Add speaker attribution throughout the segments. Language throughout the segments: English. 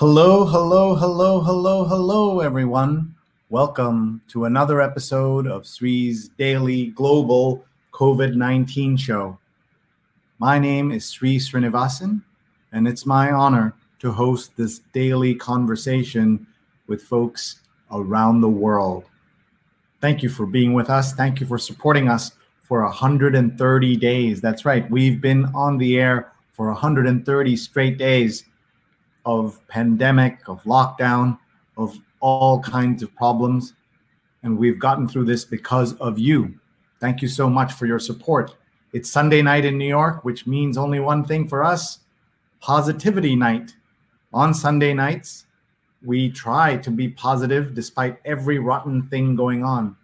Speaker 1: Hello, hello, hello, hello, hello, everyone. Welcome to another episode of Sree's daily global COVID 19 show. My name is Sree Sreenivasan, and it's my honor to host this daily conversation with folks around the world. Thank you for being with us. Thank you for supporting us for 130 days. That's right, we've been on the air for 130 straight days of pandemic, of lockdown, of all kinds of problems. And we've gotten through this because of you. Thank you so much for your support. It's Sunday night in New York, which means only one thing for us positivity night. On Sunday nights, we try to be positive despite every rotten thing going on.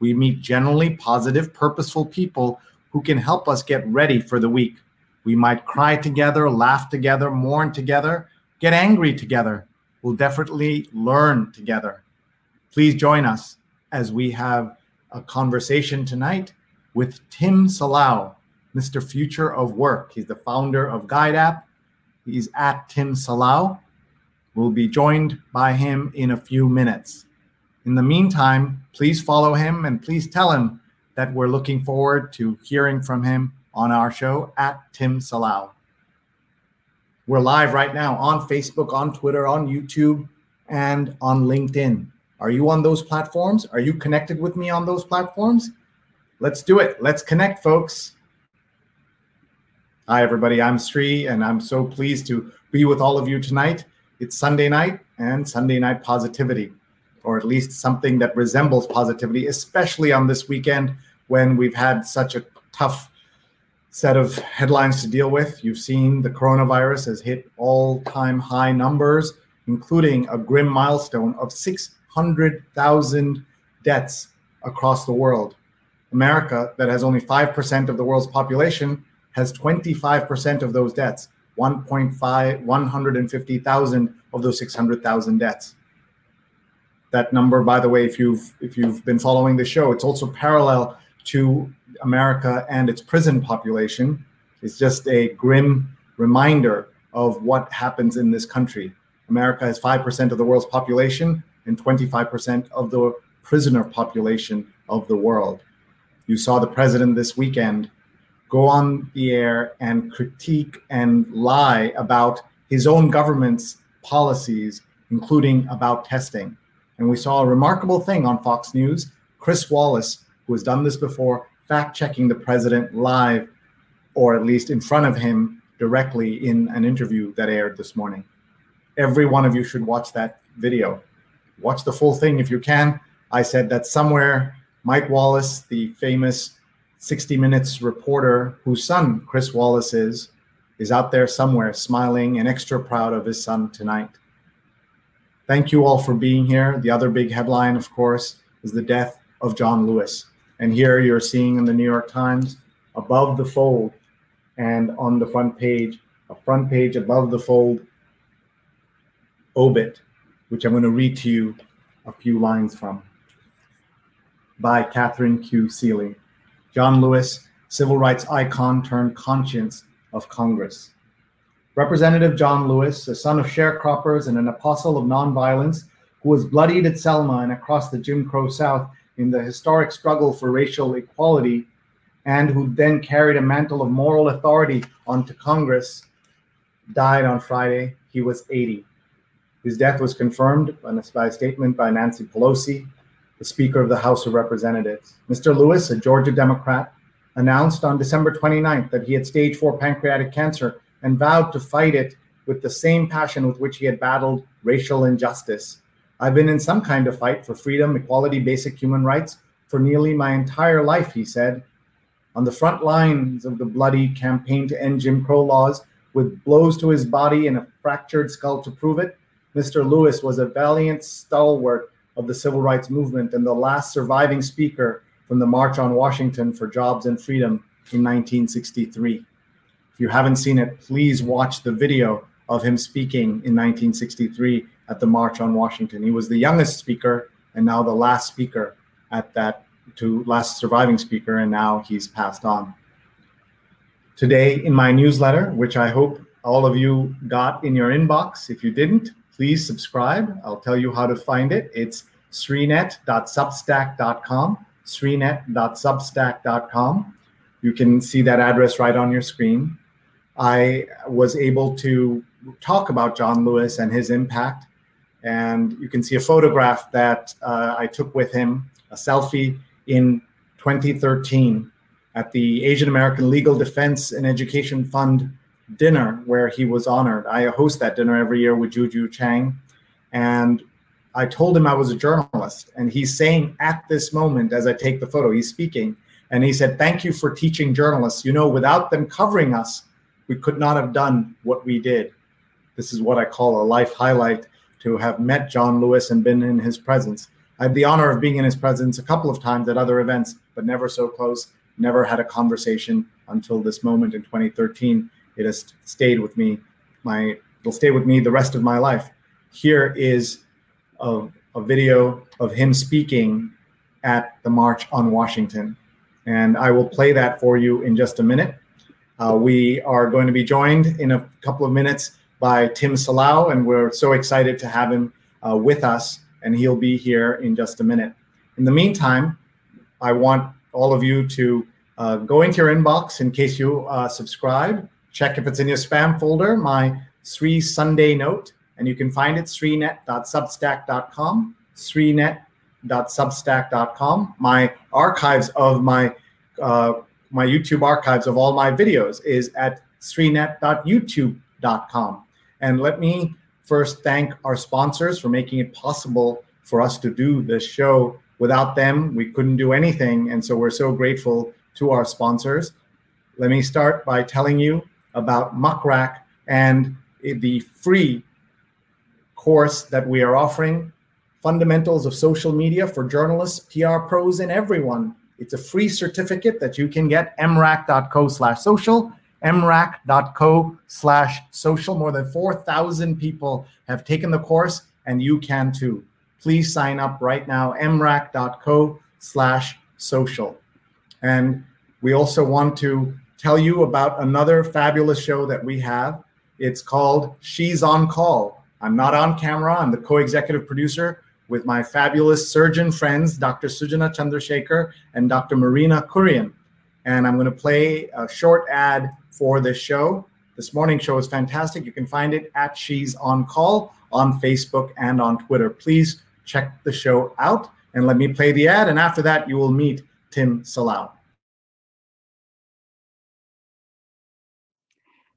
Speaker 1: We meet generally positive, purposeful people who can help us get ready for the week. We might cry together, laugh together, mourn together, get angry together. We'll definitely learn together. Please join us as we have a conversation tonight with Tim Salau, Mr. Future of Work. He's the founder of Guide App. He's at Tim Salau. We'll be joined by him in a few minutes. In the meantime, please follow him and please tell him that we're looking forward to hearing from him on our show at Tim Salau. We're live right now on Facebook, on Twitter, on YouTube, and on LinkedIn. Are you on those platforms? Are you connected with me on those platforms? Let's do it. Let's connect, folks. Hi, everybody. I'm Sree, and I'm so pleased to be with all of you tonight. It's Sunday night and Sunday night positivity, or at least something that resembles positivity, especially on this weekend when we've had such a tough set of headlines to deal with. You've seen the coronavirus has hit all time high numbers, including a grim milestone of 600,000 deaths across the world. America, that has only 5% of the world's population, has 25% of those deaths, 1.5, 150,000 of those 600,000 deaths. That number, by the way, if you've if you've been following the show, it's also parallel to America and its prison population is just a grim reminder of what happens in this country. America has 5% of the world's population and 25% of the prisoner population of the world. You saw the president this weekend go on the air and critique and lie about his own government's policies, including about testing. And we saw a remarkable thing on Fox News. Chris Wallace, who has done this before, fact checking the president live, or at least in front of him directly in an interview that aired this morning. Every one of you should watch that video. Watch the full thing if you can. I said that somewhere Mike Wallace, the famous 60 Minutes reporter whose son Chris Wallace is, is out there somewhere smiling and extra proud of his son tonight. Thank you all for being here. The other big headline, of course, is the death of John Lewis. And here you're seeing in the New York Times above the fold and on the front page, a front page above the fold obit, which I'm going to read to you a few lines from by Katharine Q. Seelye. John Lewis, civil rights icon turned conscience of Congress. Representative John Lewis, a son of sharecroppers and an apostle of nonviolence, who was bloodied at Selma and across the Jim Crow South in the historic struggle for racial equality, and who then carried a mantle of moral authority onto Congress, died on Friday. He was 80. His death was confirmed by a statement by Nancy Pelosi, the Speaker of the House of Representatives. Mr. Lewis, a Georgia Democrat, announced on December 29th that he had stage four pancreatic cancer and vowed to fight it with the same passion with which he had battled racial injustice I've been in some kind of fight for freedom, equality, basic human rights for nearly my entire life, he said. On the front lines of the bloody campaign to end Jim Crow laws, with blows to his body and a fractured skull to prove it, Mr. Lewis was a valiant stalwart of the civil rights movement and the last surviving speaker from the March on Washington for Jobs and Freedom in 1963. If you haven't seen it, please watch the video of him speaking in 1963 at the March on Washington. He was the youngest speaker and now the last speaker at that to last surviving speaker, and now he's passed on. Today, in my newsletter, which I hope all of you got in your inbox, if you didn't, please subscribe. I'll tell you how to find it. It's sreenet.substack.com, sreenet.substack.com. You can see that address right on your screen. I was able to talk about John Lewis and his impact. And you can see a photograph that uh, I took with him, a selfie in 2013 at the Asian American Legal Defense and Education Fund dinner where he was honored. I host that dinner every year with Juju Chang. And I told him I was a journalist. And he's saying at this moment, as I take the photo, he's speaking, and he said, Thank you for teaching journalists. You know, without them covering us, we could not have done what we did. This is what I call a life highlight to have met John Lewis and been in his presence. I had the honor of being in his presence a couple of times at other events, but never so close. Never had a conversation until this moment in 2013. It has stayed with me. My it'll stay with me the rest of my life. Here is a, a video of him speaking at the March on Washington, and I will play that for you in just a minute. Uh, we are going to be joined in a couple of minutes by Tim Salau, and we're so excited to have him uh, with us, and he'll be here in just a minute. In the meantime, I want all of you to uh, go into your inbox in case you uh, subscribe. Check if it's in your spam folder, my Sree Sunday note, and you can find it sreenet.substack.com, sreenet.substack.com. My archives of my uh, my YouTube archives of all my videos is at sreenet.youtube.com. And let me first thank our sponsors for making it possible for us to do this show. Without them, we couldn't do anything. And so we're so grateful to our sponsors. Let me start by telling you about Muck Rack and the free course that we are offering Fundamentals of Social Media for Journalists, PR pros, and everyone. It's a free certificate that you can get, mrac.co slash social, mrac.co slash social. More than 4,000 people have taken the course, and you can too. Please sign up right now, mrac.co slash social. And we also want to tell you about another fabulous show that we have. It's called She's on Call. I'm not on camera, I'm the co executive producer with my fabulous surgeon friends, Dr. Sujana Chandrasekhar and Dr. Marina Kurian. And I'm going to play a short ad for this show. This morning show is fantastic. You can find it at She's on Call on Facebook and on Twitter. Please check the show out and let me play the ad. And after that, you will meet Tim Salau.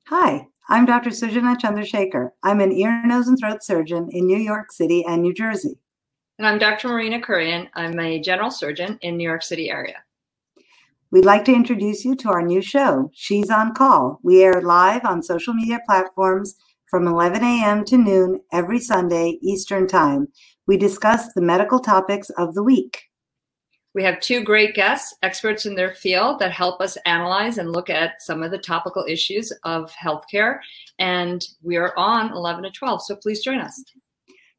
Speaker 2: Hi, I'm Dr. Sujana Chandrasekhar. I'm an ear, nose, and throat surgeon in New York City and New Jersey.
Speaker 3: And I'm Dr. Marina Kurian. I'm a general surgeon in New York City area.
Speaker 2: We'd like to introduce you to our new show, She's on Call. We air live on social media platforms from 11 a.m. to noon every Sunday Eastern Time. We discuss the medical topics of the week.
Speaker 3: We have two great guests, experts in their field, that help us analyze and look at some of the topical issues of healthcare. And we are on 11 to 12, so please join us.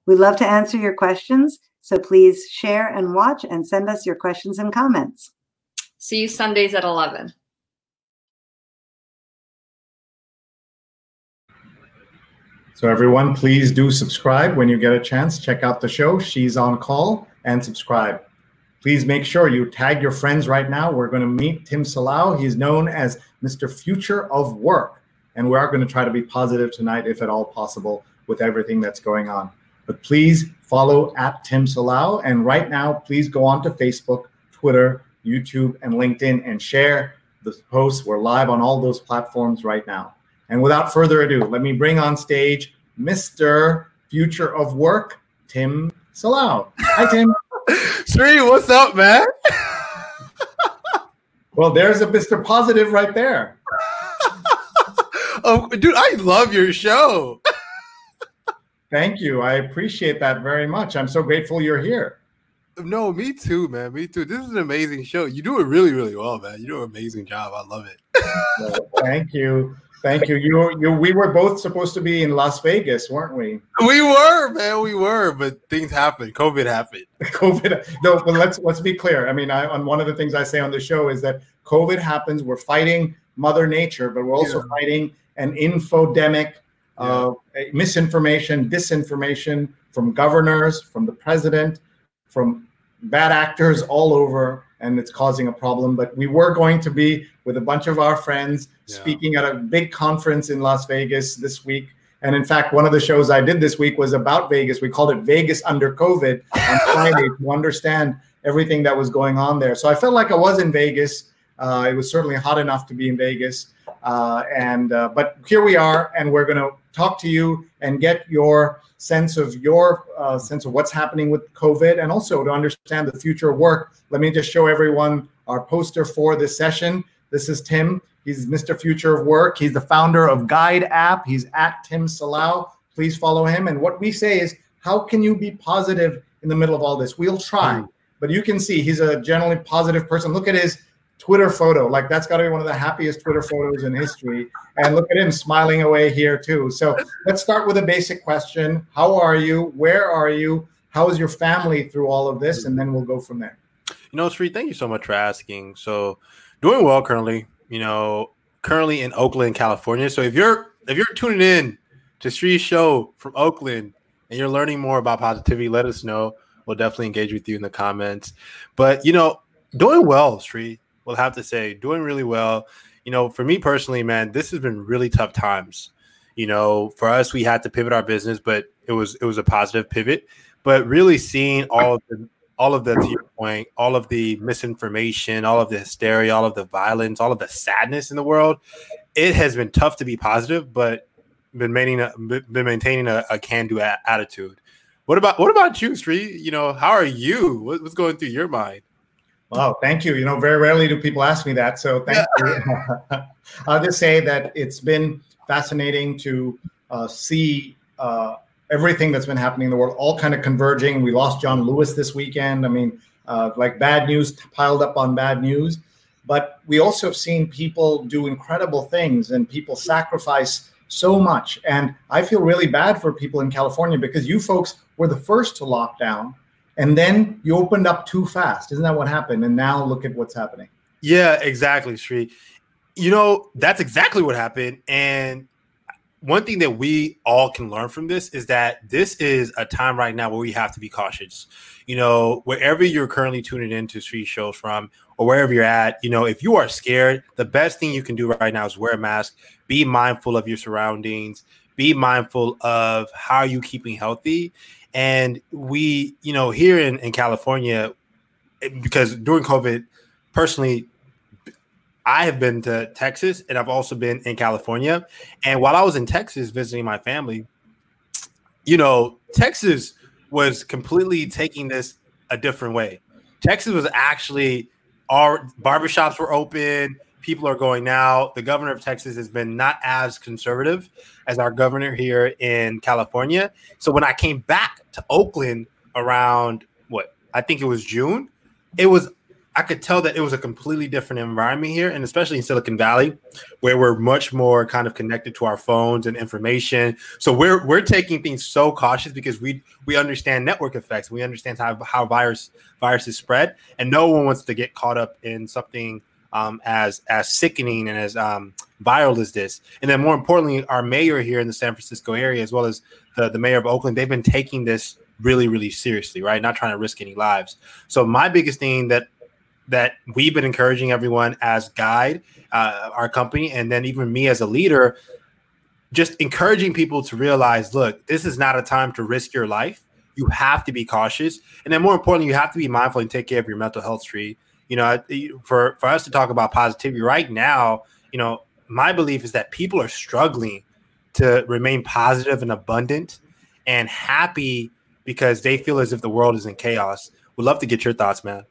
Speaker 2: We love to answer your questions. So please share and watch and send us your questions and comments.
Speaker 3: See you Sundays at 11.
Speaker 1: So, everyone, please do subscribe when you get a chance. Check out the show. She's on call and subscribe. Please make sure you tag your friends right now. We're going to meet Tim Salau. He's known as Mr. Future of Work. And we are going to try to be positive tonight, if at all possible, with everything that's going on. But please follow at Tim Salau. And right now, please go on to Facebook, Twitter, YouTube, and LinkedIn and share the posts. We're live on all those platforms right now. And without further ado, let me bring on stage Mr. Future of Work, Tim Salau. Hi, Tim.
Speaker 4: Sree, what's up, man?
Speaker 1: well, there's a Mr. Positive right there.
Speaker 4: oh, dude, I love your show.
Speaker 1: Thank you. I appreciate that very much. I'm so grateful you're here.
Speaker 4: No, me too, man. Me too. This is an amazing show. You do it really, really well, man. You do an amazing job. I love it.
Speaker 1: well, thank you. Thank you. You, you, we were both supposed to be in Las Vegas, weren't we?
Speaker 4: We were, man. We were, but things happened. COVID happened.
Speaker 1: COVID. No, but let's let's be clear. I mean, I, on one of the things I say on the show is that COVID happens. We're fighting Mother Nature, but we're also yeah. fighting an infodemic uh, misinformation, disinformation from governors, from the president, from bad actors all over, and it's causing a problem. But we were going to be with a bunch of our friends yeah. speaking at a big conference in Las Vegas this week. And in fact, one of the shows I did this week was about Vegas. We called it Vegas under COVID on Friday to understand everything that was going on there. So I felt like I was in Vegas. Uh, it was certainly hot enough to be in Vegas. Uh, and uh, but here we are, and we're going to talk to you and get your sense of your uh, sense of what's happening with COVID, and also to understand the future of work. Let me just show everyone our poster for this session. This is Tim. He's Mr. Future of Work. He's the founder of Guide App. He's at Tim Salau. Please follow him. And what we say is, how can you be positive in the middle of all this? We'll try, mm. but you can see he's a generally positive person. Look at his Twitter photo. Like that's got to be one of the happiest Twitter photos in history. And look at him smiling away here too. So let's start with a basic question. How are you? Where are you? How is your family through all of this? And then we'll go from there.
Speaker 4: You know, Sree, thank you so much for asking. So doing well currently, you know, currently in Oakland, California. So if you're if you're tuning in to Sree's show from Oakland and you're learning more about positivity, let us know. We'll definitely engage with you in the comments. But you know, doing well, Sri will have to say, doing really well. You know, for me personally, man, this has been really tough times. You know, for us, we had to pivot our business, but it was it was a positive pivot. But really seeing all of the all of the to your point, all of the misinformation, all of the hysteria, all of the violence, all of the sadness in the world, it has been tough to be positive, but been maintaining a, been maintaining a, a can-do a- attitude. What about what about you, Sree? You know, how are you? What, what's going through your mind?
Speaker 1: Wow, thank you. You know, very rarely do people ask me that. So thank yeah. you. I'll just say that it's been fascinating to uh, see uh, everything that's been happening in the world, all kind of converging. We lost John Lewis this weekend. I mean, uh, like bad news piled up on bad news. But we also have seen people do incredible things and people sacrifice so much. And I feel really bad for people in California because you folks were the first to lock down and then you opened up too fast. Isn't that what happened? And now look at what's happening.
Speaker 4: Yeah, exactly, Sree. You know, that's exactly what happened. And one thing that we all can learn from this is that this is a time right now where we have to be cautious. You know, wherever you're currently tuning into street shows from, or wherever you're at, you know, if you are scared, the best thing you can do right now is wear a mask, be mindful of your surroundings, be mindful of how you keeping healthy and we, you know, here in, in California, because during COVID, personally, I have been to Texas and I've also been in California. And while I was in Texas visiting my family, you know, Texas was completely taking this a different way. Texas was actually our barbershops were open, people are going now. The governor of Texas has been not as conservative as our governor here in California. So when I came back to Oakland around what I think it was June, it was I could tell that it was a completely different environment here, and especially in Silicon Valley, where we're much more kind of connected to our phones and information. So we're we're taking things so cautious because we we understand network effects, we understand how how virus viruses spread, and no one wants to get caught up in something um, as as sickening and as um, viral as this. And then more importantly, our mayor here in the San Francisco area, as well as the, the mayor of Oakland, they've been taking this really, really seriously, right? Not trying to risk any lives. So my biggest thing that that we've been encouraging everyone as guide uh, our company and then even me as a leader just encouraging people to realize look this is not a time to risk your life you have to be cautious and then more importantly you have to be mindful and take care of your mental health street you know, for for us to talk about positivity right now, you know, my belief is that people are struggling to remain positive and abundant and happy because they feel as if the world is in chaos. Would love to get your thoughts, man.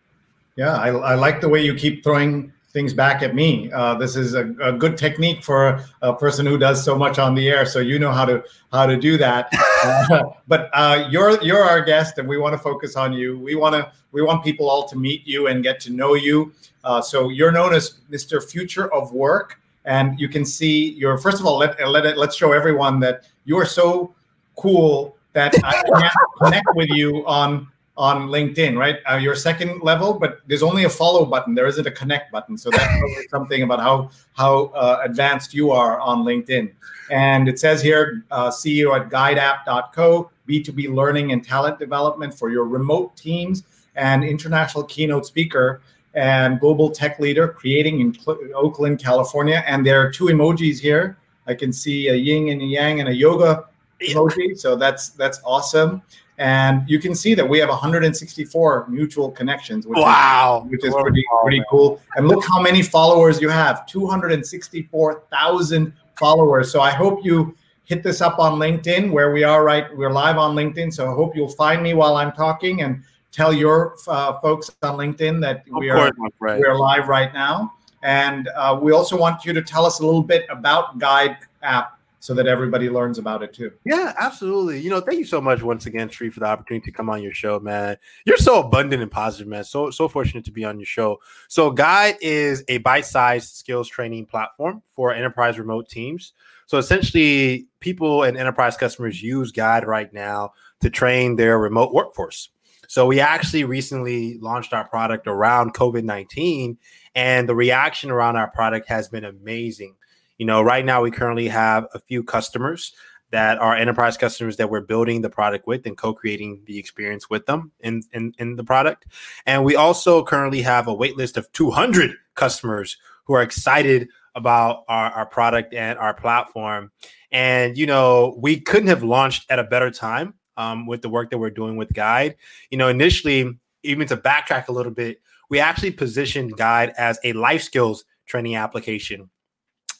Speaker 1: Yeah, I, I like the way you keep throwing things back at me. Uh, this is a, a, good technique for a person who does so much on the air. So you know how to how to do that. Uh, but uh, you're you're our guest, and we want to focus on you. We want to we want people all to meet you and get to know you. Uh, so you're known as Mr. Future of Work, and you can see your first of all let let it let's show everyone that you are so cool that I can connect with you on on LinkedIn, right? Uh, your second level, but there's only a follow button. There isn't a connect button. So that's something about how how uh, advanced you are on LinkedIn. And it says here, uh, CEO at guideapp.co, B2B learning and talent development for your remote teams and international keynote speaker and global tech leader creating in Oakland, California. And there are two emojis here. I can see a yin and a yang and a yoga emoji. So that's that's awesome. And you can see that we have 164 mutual connections,
Speaker 4: which wow,
Speaker 1: is, which is pretty pretty cool. And look how many followers you have 264,000 followers. So I hope you hit this up on LinkedIn where we are right. We're live on LinkedIn. So I hope you'll find me while I'm talking and tell your uh, folks on LinkedIn that we are we are live right now. And uh, we also want you to tell us a little bit about Guide app so that everybody learns about it too.
Speaker 4: Yeah, absolutely. You know, thank you so much once again, Sree, for the opportunity to come on your show, man. You're so abundant and positive, man. So so fortunate to be on your show. So, Guide is a bite-sized skills training platform for enterprise remote teams. So essentially, people and enterprise customers use Guide right now to train their remote workforce. So we actually recently launched our product around COVID 19, and the reaction around our product has been amazing. You know, right now we currently have a few customers that are enterprise customers that we're building the product with and co-creating the experience with them in, in, in the product. And we also currently have a wait list of 200 customers who are excited about our, our product and our platform. And, you know, we couldn't have launched at a better time um, with the work that we're doing with Guide. You know, initially, even to backtrack a little bit, we actually positioned Guide as a life skills training application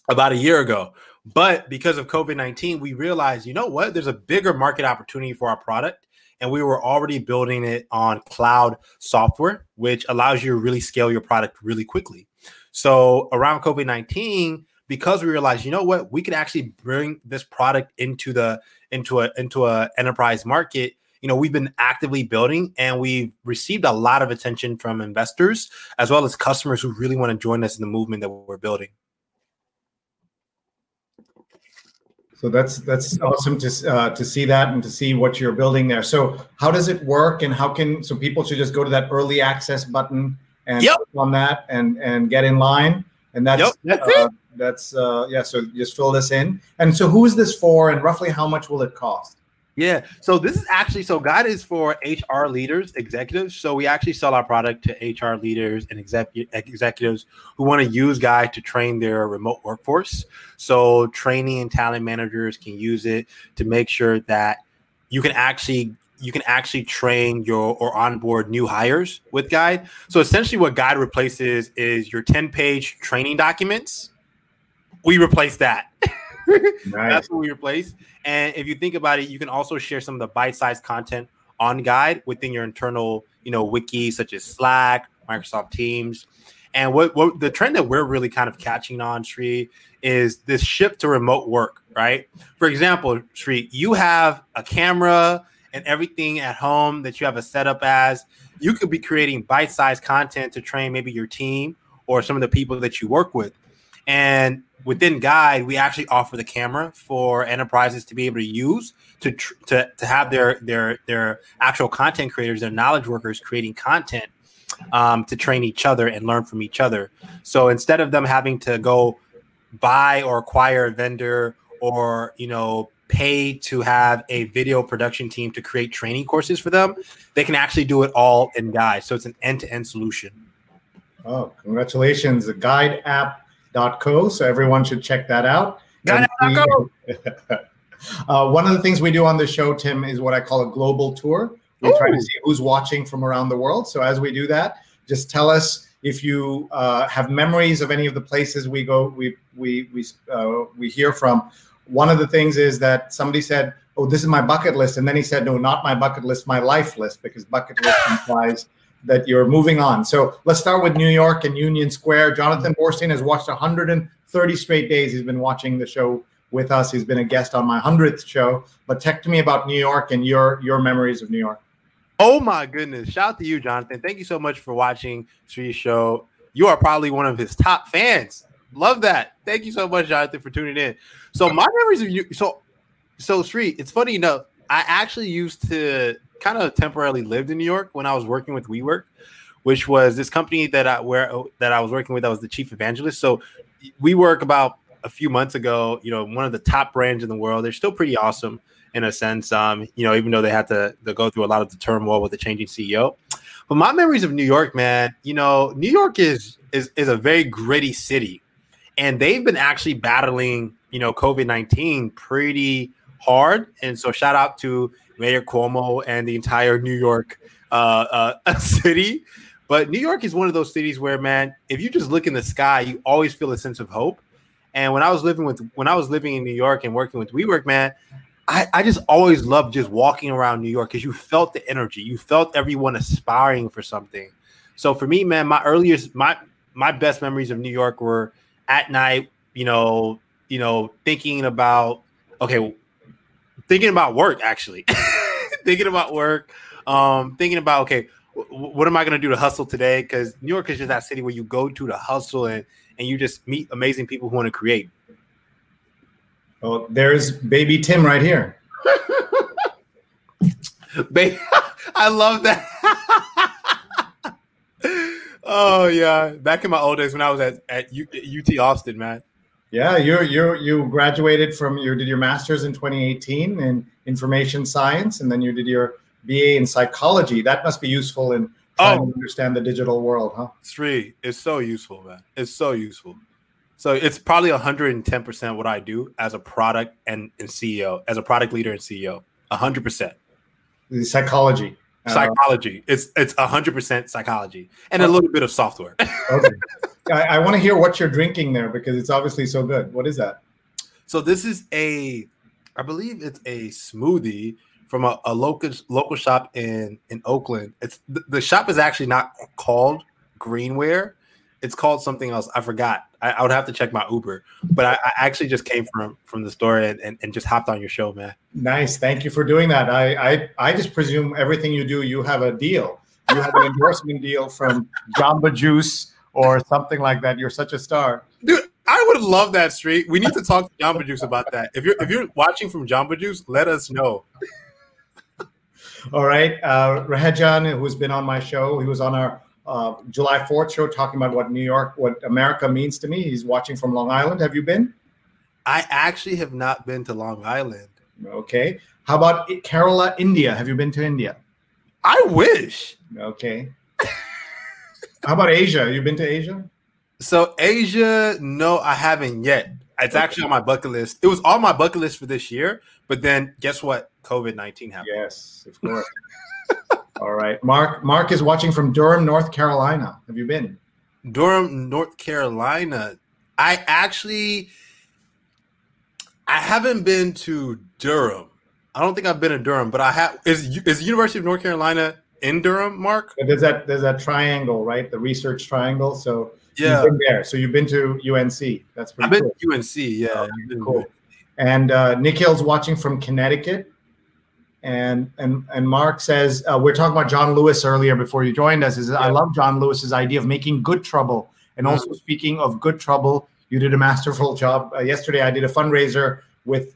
Speaker 4: about a year ago. But because of COVID 19, we realized, you know what, there's a bigger market opportunity for our product. And we were already building it on cloud software, which allows you to really scale your product really quickly. So around COVID 19, because we realized, you know what, we could actually bring this product into the into a into a enterprise market you know we've been actively building and we've received a lot of attention from investors as well as customers who really want to join us in the movement that we're building
Speaker 1: So that's that's awesome to uh, to see that and to see what you're building there. So how does it work, and how can so people should just go to that early access button and yep. click on that and and get in line, and that's yep, that's uh, that's uh, yeah. So just fill this in, and so who is this for, and roughly how much will it cost?
Speaker 4: Yeah. So this is actually so Guide is for HR leaders, executives. So we actually sell our product to HR leaders and execu- executives who want to use Guide to train their remote workforce. So training and talent managers can use it to make sure that you can actually you can actually train your or onboard new hires with Guide. So essentially what Guide replaces is your 10-page training documents. We replace that. nice. That's what we replace. And if you think about it, you can also share some of the bite-sized content on Guide within your internal, you know, wiki such as Slack, Microsoft Teams. And what, what the trend that we're really kind of catching on, Sree, is this shift to remote work, right? For example, Sree, you have a camera and everything at home that you have a setup as. You could be creating bite-sized content to train maybe your team or some of the people that you work with. And within Guide, we actually offer the camera for enterprises to be able to use to tr- to, to have their their their actual content creators, their knowledge workers creating content um, to train each other and learn from each other. So instead of them having to go buy or acquire a vendor or you know pay to have a video production team to create training courses for them, they can actually do it all in Guide. So it's an end to end solution.
Speaker 1: Oh, congratulations! The Guide app Co. So everyone should check that out. Go. uh, one of the things we do on the show, Tim, is what I call a global tour. We Ooh. try to see who's watching from around the world. So as we do that, just tell us if you uh, have memories of any of the places we go, we we we uh, we hear from. One of the things is that somebody said, "Oh, this is my bucket list," and then he said, "No, not my bucket list, my life list," because bucket list implies that you're moving on. So let's start with New York and Union Square. Jonathan mm-hmm. Borstein has watched 130 straight days. He's been watching the show with us. He's been a guest on my 100th show. But talk to me about New York and your your memories of New York.
Speaker 4: Oh my goodness. Shout out to you, Jonathan. Thank you so much for watching Sree's show. You are probably one of his top fans. Love that. Thank you so much, Jonathan, for tuning in. So my memories of you so so Sree, it's funny enough. I actually used to kind of temporarily lived in New York when I was working with WeWork, which was this company that I where that I was working with. I was the chief evangelist. So WeWork about a few months ago, you know, one of the top brands in the world. They're still pretty awesome in a sense. Um, you know, even though they had to, to go through a lot of the turmoil with the changing CEO. But my memories of New York, man, you know, New York is is is a very gritty city, and they've been actually battling, you know, COVID nineteen pretty hard. And so, shout out to Mayor Cuomo and the entire New York uh, uh, city. But New York is one of those cities where, man, if you just look in the sky, you always feel a sense of hope. And when I was living with when I was living in New York and working with WeWork, man, I, I just always loved just walking around New York because you felt the energy. You felt everyone aspiring for something. So for me, man, my earliest my my best memories of New York were at night, you know, you know, thinking about okay, thinking about work actually. thinking about work, um, thinking about okay, w- what am I gonna do to hustle today? Because New York is just that city where you go to to hustle and and you just meet amazing people who want to create.
Speaker 1: Oh, there's baby Tim right here.
Speaker 4: baby, I love that. oh yeah, back in my old days when I was at at U- UT Austin, man.
Speaker 1: Yeah, you you you graduated from you did your master's in 2018 in information science, and then you did your BA in psychology. That must be useful in trying oh, to understand the digital world, huh?
Speaker 4: Sree, it's so useful, man. It's so useful. So it's probably 110% what I do as a product and, and CEO, as a product leader and CEO. 100%.
Speaker 1: Psychology.
Speaker 4: Uh, psychology. It's it's 100% psychology and a little bit of software. okay.
Speaker 1: I, I want to hear what you're drinking there because it's obviously so good. What is that?
Speaker 4: So this is a, I believe it's a smoothie from a, a local local shop in in Oakland. It's the, the shop is actually not called Greenware it's called something else. I forgot. I, I, would have to check my Uber, but I, I actually just came from from the store and, and, and, just hopped on your show, man.
Speaker 1: Nice. Thank you for doing that. I, I I just presume everything you do, you have a deal. You have an endorsement deal from Jamba Juice or something like that. You're such a star,
Speaker 4: dude. I would love that street. We need to talk to Jamba Juice about that. If you're if you're watching from Jamba Juice, let us know.
Speaker 1: All right, uh, Rahajan, who's been on my show, he was on our uh, July 4th show talking about what New York, what America means to me. He's watching from Long Island. Have you been?
Speaker 4: I actually have not been to Long Island.
Speaker 1: Okay. How about Kerala, India? Have you been to India?
Speaker 4: I wish.
Speaker 1: Okay. How about Asia? You've been to Asia?
Speaker 4: So Asia, no, I haven't yet. It's okay. actually on my bucket list. It was on my bucket list for this year, but then guess what? COVID nineteen happened.
Speaker 1: Yes, of course. All right. Mark Mark is watching from Durham, North Carolina. Have you been?
Speaker 4: Durham, North Carolina. I actually I haven't been to Durham. I don't think I've been to Durham, but I have is is University of North Carolina in Durham, Mark?
Speaker 1: There's that there's that triangle, right? The research triangle. So yeah, you've been there. So you've been to UNC. That's pretty
Speaker 4: I've been cool. to UNC, yeah.
Speaker 1: Cool. And uh, Nikhil's watching from Connecticut. And and and Mark says uh, we're talking about John Lewis earlier before you joined us. Is yeah. I love John Lewis's idea of making good trouble. And mm-hmm. also speaking of good trouble, you did a masterful job uh, yesterday. I did a fundraiser with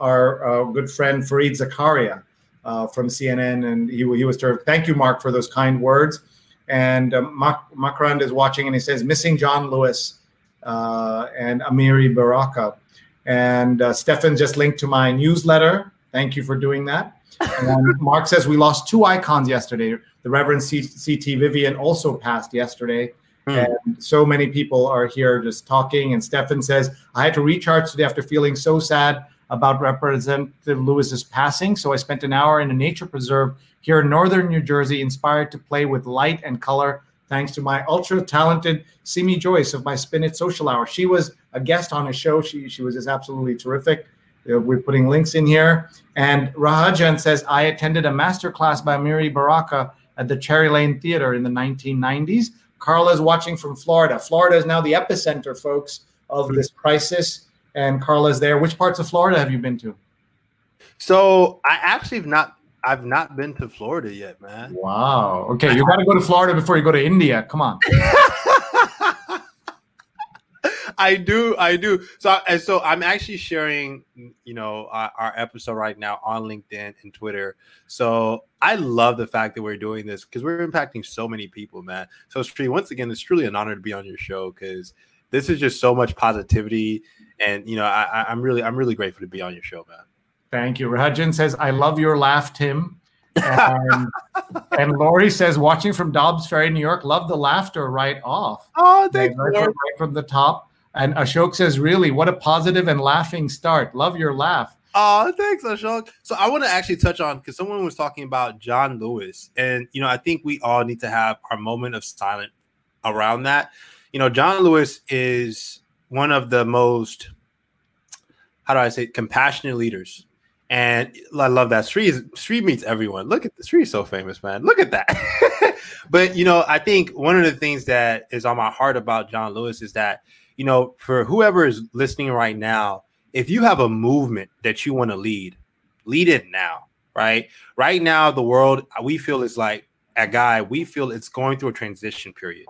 Speaker 1: our uh, good friend Fareed Zakaria uh, from CNN, and he, he was terrific. Thank you, Mark, for those kind words. And uh, Mak- Makrand is watching, and he says, "Missing John Lewis uh, and Amiri Baraka." And uh, Stefan just linked to my newsletter. Thank you for doing that. And Mark says we lost two icons yesterday. The Reverend C.T. Vivian also passed yesterday. Mm. And so many people are here just talking. And Stefan says, I had to recharge today after feeling so sad about Representative Lewis's passing. So I spent an hour in a nature preserve here in northern New Jersey, inspired to play with light and color, thanks to my ultra talented Simi Joyce of my Spin It Social Hour. She was a guest on a show. She, she was just absolutely terrific. Uh, we're putting links in here. And Rahajan says, I attended a master class by Miri Baraka at the Cherry Lane Theater in the 1990s. Carla is watching from Florida. Florida is now the epicenter, folks, of this crisis. And Carla's there. Which parts of Florida have you been to?
Speaker 4: So I actually have not I've not been to Florida yet, man.
Speaker 1: Wow. Okay, you got to go to Florida before you go to India. Come on.
Speaker 4: I do, I do. So, and so I'm actually sharing, you know, our, our, episode right now on LinkedIn and Twitter. So I love the fact that we're doing this because we're impacting so many people, man. So, Sree, once again, it's truly an honor to be on your show because this is just so much positivity, and you know, I, I'm really, I'm really grateful to be on your show, man.
Speaker 1: Thank you. Rajan says, "I love your laugh, Tim." And, and Lori says, watching from Dobbs Ferry, New York, love the laughter right off.
Speaker 4: Oh, thank you.
Speaker 1: Right, from the top. And Ashok says, really, what a positive and laughing start. Love your laugh.
Speaker 4: Oh, thanks, Ashok. So I want to actually touch on because someone was talking about John Lewis, and you know, I think we all need to have our moment of silence around that. You know, John Lewis is one of the most, how do I say, compassionate leaders and I love that Sree is Sree meets everyone. Look at Sree is so famous, man. Look at that. but you know, I think one of the things that is on my heart about John Lewis is that, you know, for whoever is listening right now, if you have a movement that you want to lead, lead it now, right? Right now, the world we feel is like a guy, we feel it's going through a transition period.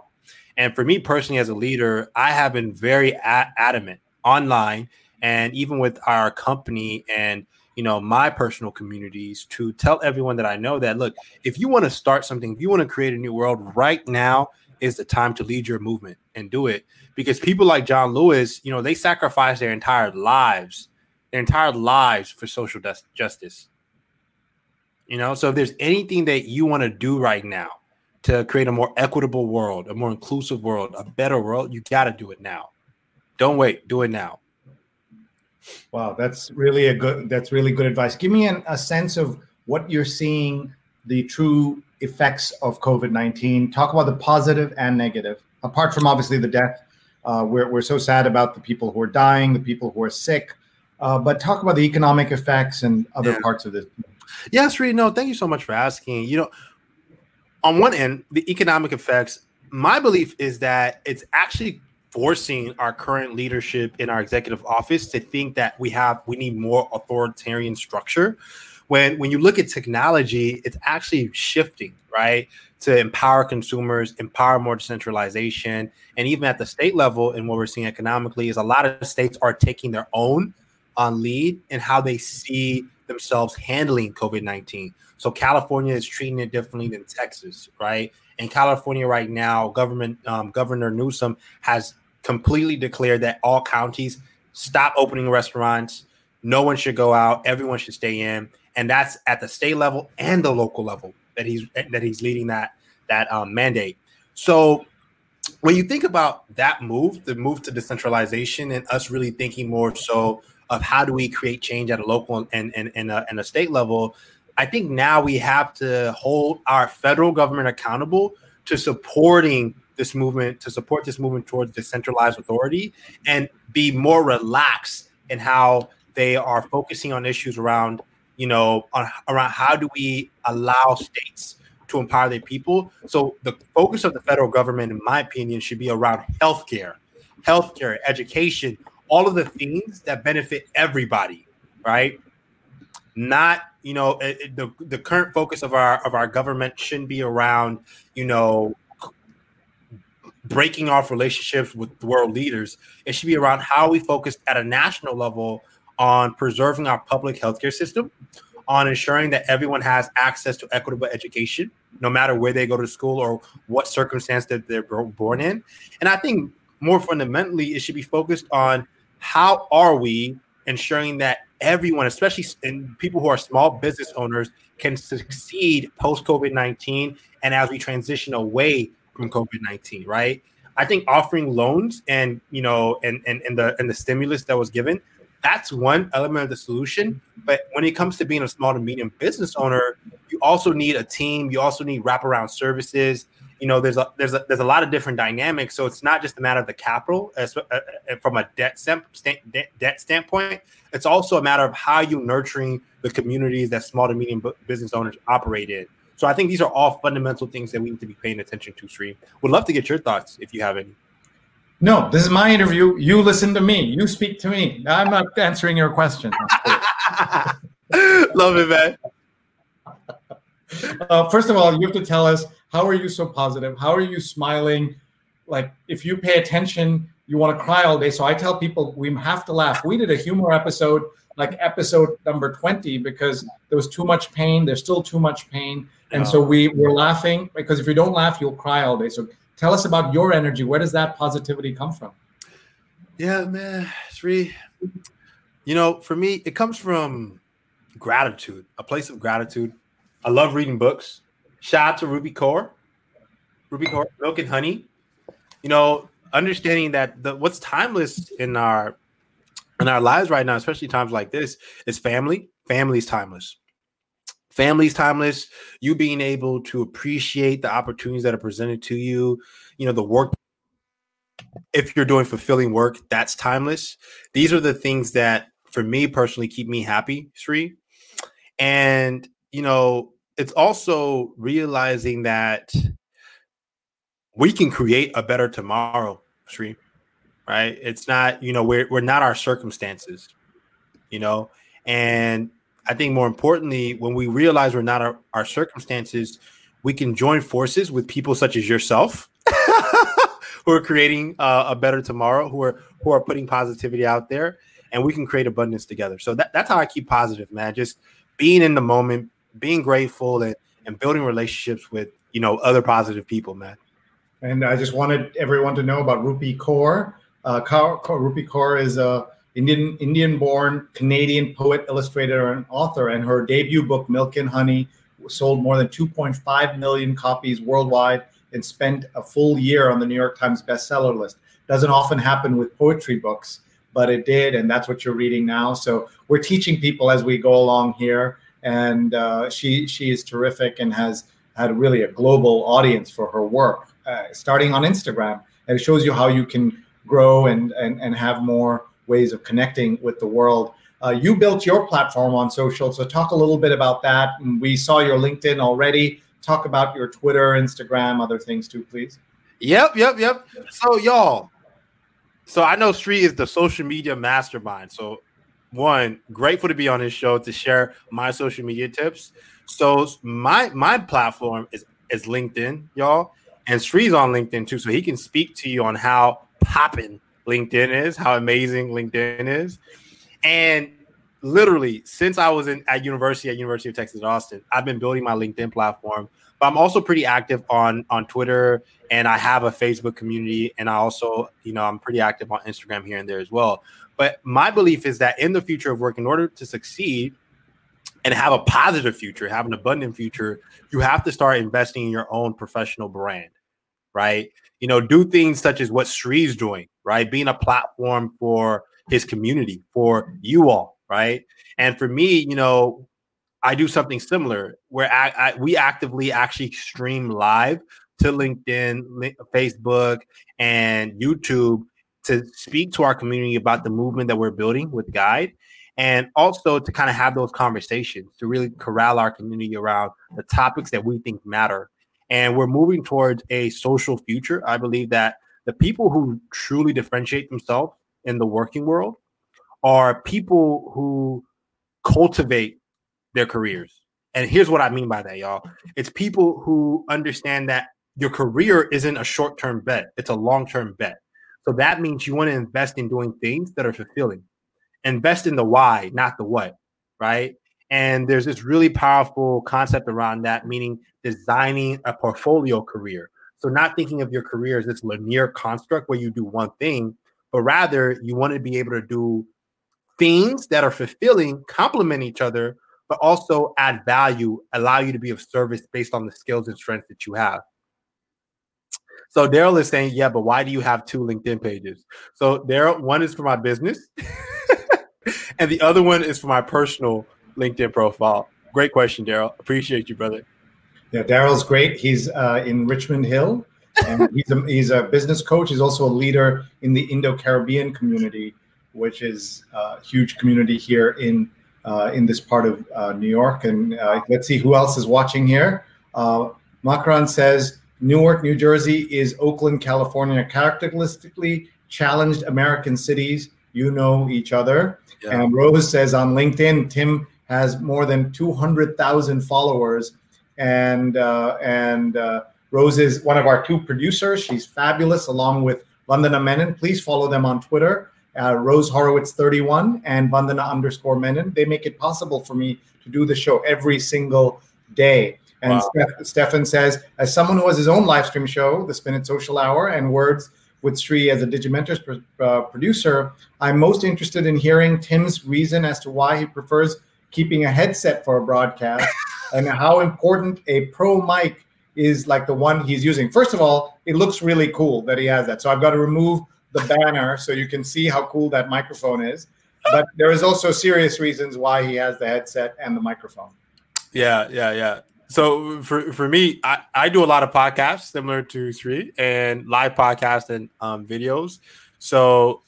Speaker 4: And for me personally, as a leader, I have been very adamant online and even with our company and you know my personal communities to tell everyone that I know that look, if you want to start something, if you want to create a new world, right now is the time to lead your movement and do it because people like John Lewis, you know, they sacrifice their entire lives, their entire lives for social justice. You know, so if there's anything that you want to do right now to create a more equitable world, a more inclusive world, a better world, you got to do it now. Don't wait, do it now.
Speaker 1: Wow, that's really a good. That's really good advice. Give me an, a sense of what you're seeing, the true effects of COVID nineteen. Talk about the positive and negative, apart from obviously the death. Uh, we're we're so sad about the people who are dying, the people who are sick, uh, but talk about the economic effects and other yeah. parts of this.
Speaker 4: Yes, Reed. No, thank you so much for asking. You know, on one end, the economic effects. My belief is that it's actually forcing our current leadership in our executive office to think that we have we need more authoritarian structure when when you look at technology it's actually shifting right to empower consumers empower more decentralization and even at the state level and what we're seeing economically is a lot of states are taking their own on uh, lead in how they see themselves handling covid-19 so california is treating it differently than texas right in California right now, government um, Governor Newsom has completely declared that all counties stop opening restaurants. No one should go out. Everyone should stay in, and that's at the state level and the local level that he's that he's leading that that um, mandate. So when you think about that move, the move to decentralization, and us really thinking more so of how do we create change at a local and and, and, a, and a state level, I think now we have to hold our federal government accountable to supporting this movement, to support this movement towards decentralized authority and be more relaxed in how they are focusing on issues around, you know, on, around how do we allow states to empower their people. So the focus of the federal government, in my opinion, should be around healthcare, healthcare, education, all of the things that benefit everybody, right? Not you know it, the the current focus of our of our government shouldn't be around you know breaking off relationships with world leaders. It should be around how we focus at a national level on preserving our public healthcare system on ensuring that everyone has access to equitable education no matter where they go to school or what circumstance that they're born in. And i think more fundamentally it should be focused on how are we ensuring that everyone, especially in people who are small business owners, can succeed post COVID 19 and as we transition away from COVID 19, right? I think offering loans and you know and, and and the and the stimulus that was given, that's one element of the solution. But when it comes to being a small to medium business owner, you also need a team. You also need wraparound services you know there's a there's a there's a lot of different dynamics. So it's not just a matter of the capital as, uh, uh, from a debt stand, debt standpoint. It's also a matter of how you nurturing the communities that small to medium business owners operate in. So i think these are all fundamental things that we need to be paying attention to Sree. would love to get your thoughts if you have any.
Speaker 1: No this is my interview. You listen to me. You speak to me. I'm not answering your question.
Speaker 4: Love it man.
Speaker 1: Uh, first of all you have to tell us how are you so positive? How are you smiling? Like, if you pay attention you want to cry all day. So I tell people we have to laugh. We did a humor episode like episode number 20 because there was too much pain. There's still too much pain. And so we were laughing because if you don't laugh, you'll cry all day. So tell us about your energy. Where does that positivity come from?
Speaker 4: Yeah, man. Sree, you know, for me, it comes from gratitude, a place of gratitude. I love reading books. Shout out to Rupi Kaur, Rupi Kaur, Milk and Honey. You know, understanding that the what's timeless in our in our lives right now, especially times like this, is family. Family's timeless. Family's timeless. You being able to appreciate the opportunities that are presented to you, you know, the work. If you're doing fulfilling work, that's timeless. These are the things that, for me personally, keep me happy, Sree. And, you know, it's also realizing that we can create a better tomorrow, Sree right? It's not, you know, we're we're not our circumstances, you know, and I think more importantly, when we realize we're not our, our circumstances, we can join forces with people such as yourself, who are creating uh, a better tomorrow, who are who are putting positivity out there, and we can create abundance together. So that, that's how I keep positive, man. Just being in the moment, being grateful, and and building relationships with you know other positive people, man.
Speaker 1: And I just wanted everyone to know about Rupi Kaur. Uh, Kaur, Kaur, Rupi Kaur is a Indian Indian-born Canadian poet, illustrator, and author, and her debut book Milk and Honey sold more than 2.5 million copies worldwide and spent a full year on the New York Times bestseller list. Doesn't often happen with poetry books, but it did, and that's what you're reading now. So we're teaching people as we go along here, and uh, she she is terrific and has had really a global audience for her work, uh, starting on Instagram, and it shows you how you can grow and, and, and have more ways of connecting with the world. Uh, you built your platform on social, so talk a little bit about that. And we saw your LinkedIn already. Talk about your Twitter, Instagram, other things too, please.
Speaker 4: Yep, yep, yep. So y'all, so I know Sree is the social media mastermind. So one, grateful to be on his show to share my social media tips. So my my platform is is LinkedIn, y'all, and Sree's on LinkedIn too, so he can speak to you on how popping LinkedIn is, how amazing LinkedIn is. And literally, since I was in at university at University of Texas Austin, I've been building my LinkedIn platform. But I'm also pretty active on on Twitter, and I have a Facebook community, and I also, you know, I'm pretty active on Instagram here and there as well. But my belief is that in the future of work, in order to succeed and have a positive future, have an abundant future, you have to start investing in your own professional brand, right? you know, do things such as what Sree's doing, right? Being a platform for his community, for you all, right? And for me, you know, I do something similar where I, I, we actively actually stream live to LinkedIn, Facebook, and YouTube to speak to our community about the movement that we're building with Guide and also to kind of have those conversations to really corral our community around the topics that we think matter and we're moving towards a social future. I believe that the people who truly differentiate themselves in the working world are people who cultivate their careers. And here's what I mean by that, y'all. It's people who understand that your career isn't a short term bet, it's a long term bet. So that means you want to invest in doing things that are fulfilling. Invest in the why, not the what, right? And there's this really powerful concept around that, meaning designing a portfolio career. So, not thinking of your career as this linear construct where you do one thing, but rather you want to be able to do things that are fulfilling, complement each other, but also add value, allow you to be of service based on the skills and strengths that you have. So Daryl is saying, yeah, but why do you have two LinkedIn pages? So Daryl, one is for my business, and the other one is for my personal LinkedIn profile? Great question, Daryl. Appreciate you, brother.
Speaker 1: Yeah, Daryl's great. He's uh, in Richmond Hill, and he's a, he's a business coach. He's also a leader in the Indo-Caribbean community, which is a huge community here in uh, in this part of uh, New York. And uh, let's see who else is watching here. Uh, Macron says Newark, New Jersey is Oakland, California, characteristically challenged American cities. You know each other. Yeah. And Rose says on LinkedIn, Tim has more than 200,000 followers. And, uh, and uh, Rose is one of our two producers. She's fabulous, along with Vandana Menon. Please follow them on Twitter, uh, Rose Horowitz 31 and Vandana underscore Menon. They make it possible for me to do the show every single day. And
Speaker 4: Wow.
Speaker 1: Steph- Stefan says, as someone who has his own live stream show, the Spin It Social Hour, and Words with Sree as a Digimentors pro- uh, producer, I'm most interested in hearing Tim's reason as to why he prefers keeping a headset for a broadcast and how important a pro mic is like the one he's using. First of all, it looks really cool that he has that. So I've got to remove the banner so you can see how cool that microphone is. But there is also serious reasons why he has the headset and the microphone.
Speaker 4: Yeah, yeah, yeah. So for for me, I, I do a lot of podcasts similar to Sree and live podcasts and um, videos. So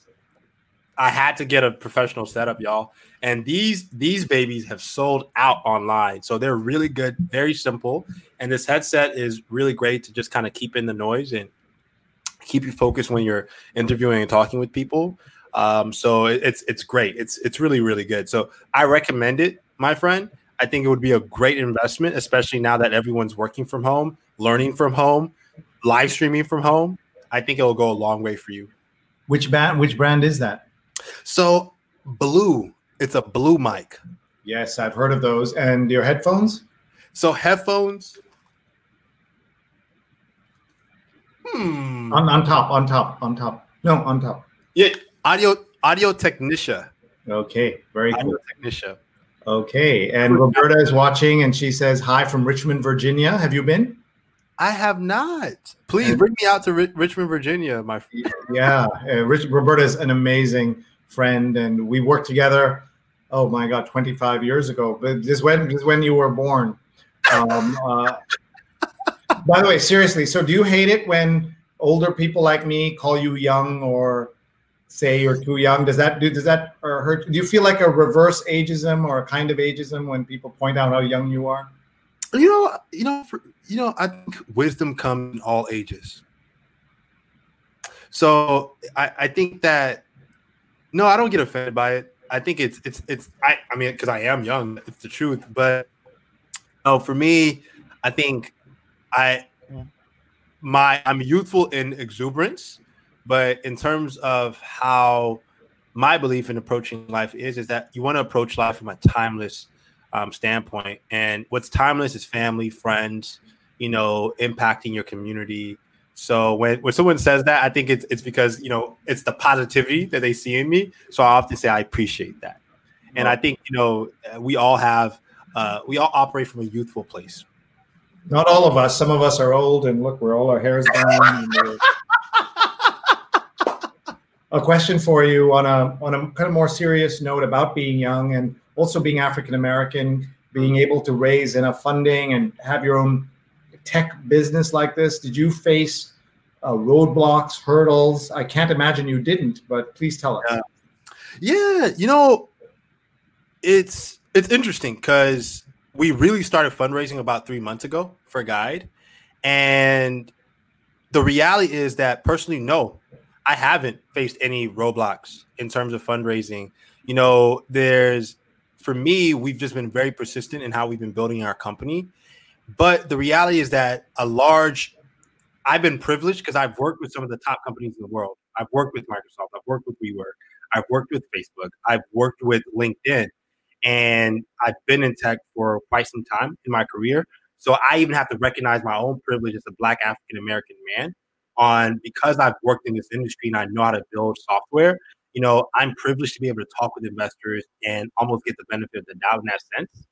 Speaker 4: I had to get a professional setup, y'all. And these these babies have sold out online. So they're really good, very simple. And this headset is really great to just kind of keep in the noise and keep you focused when you're interviewing and talking with people. Um, so it- it's it's great. It's it's really really good. So I recommend it, my friend. I think it would be a great investment, especially now that everyone's working from home, learning from home, live streaming from home. I think it will go a long way for you.
Speaker 1: Which band? Which brand is that?
Speaker 4: So blue, it's a blue mic.
Speaker 1: Yes, I've heard of those. And your headphones?
Speaker 4: So headphones. Hmm.
Speaker 1: On, on top, on top, on top. No, on top.
Speaker 4: Yeah, audio audio technica.
Speaker 1: Okay, very cool.
Speaker 4: Audio technica.
Speaker 1: Okay, and Roberta is watching, and she says hi from Richmond, Virginia. Have you been?
Speaker 4: I have not. Please bring me out to Ri- Richmond, Virginia, my friend.
Speaker 1: Yeah, uh, Rich, Roberta is an amazing friend, and we worked together. Oh my God, twenty five years ago. But this when this when you were born. Um, uh, by the way, seriously, so do you hate it when older people like me call you young or say you're too young? Does that do does that uh, hurt? Do you feel like a reverse ageism or a kind of ageism when people point out how young you are?
Speaker 4: You know, you know, for, you know. I think wisdom comes in all ages. So I, I think that no, I don't get offended by it. I think it's it's it's I I mean because I am young, it's the truth. But no, for me, I think I my I'm youthful in exuberance, but in terms of how my belief in approaching life is, is that you want to approach life from a timeless um, standpoint. And what's timeless is family, friends, you know, impacting your community. So when, when someone says that, I think it's it's because you know it's the positivity that they see in me. So I often say I appreciate that, and I think you know we all have uh, we all operate from a youthful place.
Speaker 1: Not all of us. Some of us are old, and look, we're all our hair is gone. A question for you on a on a kind of more serious note about being young and also being African American, being able to raise enough funding and have your own tech business like this. Did you face uh, roadblocks, hurdles? I can't imagine you didn't, but please tell us.
Speaker 4: Yeah. Yeah, you know, it's it's interesting because we really started fundraising about three months ago for Guide, and the reality is that personally, no, I haven't faced any roadblocks in terms of fundraising. You know, there's for me, we've just been very persistent in how we've been building our company. But the reality is that a large, I've been privileged because I've worked with some of the top companies in the world. I've worked with Microsoft. I've worked with WeWork. I've worked with Facebook. I've worked with LinkedIn. And I've been in tech for quite some time in my career. So I even have to recognize my own privilege as a Black African American man on because I've worked in this industry and I know how to build software. You know, I'm privileged to be able to talk with investors and almost get the benefit of the doubt in that sense.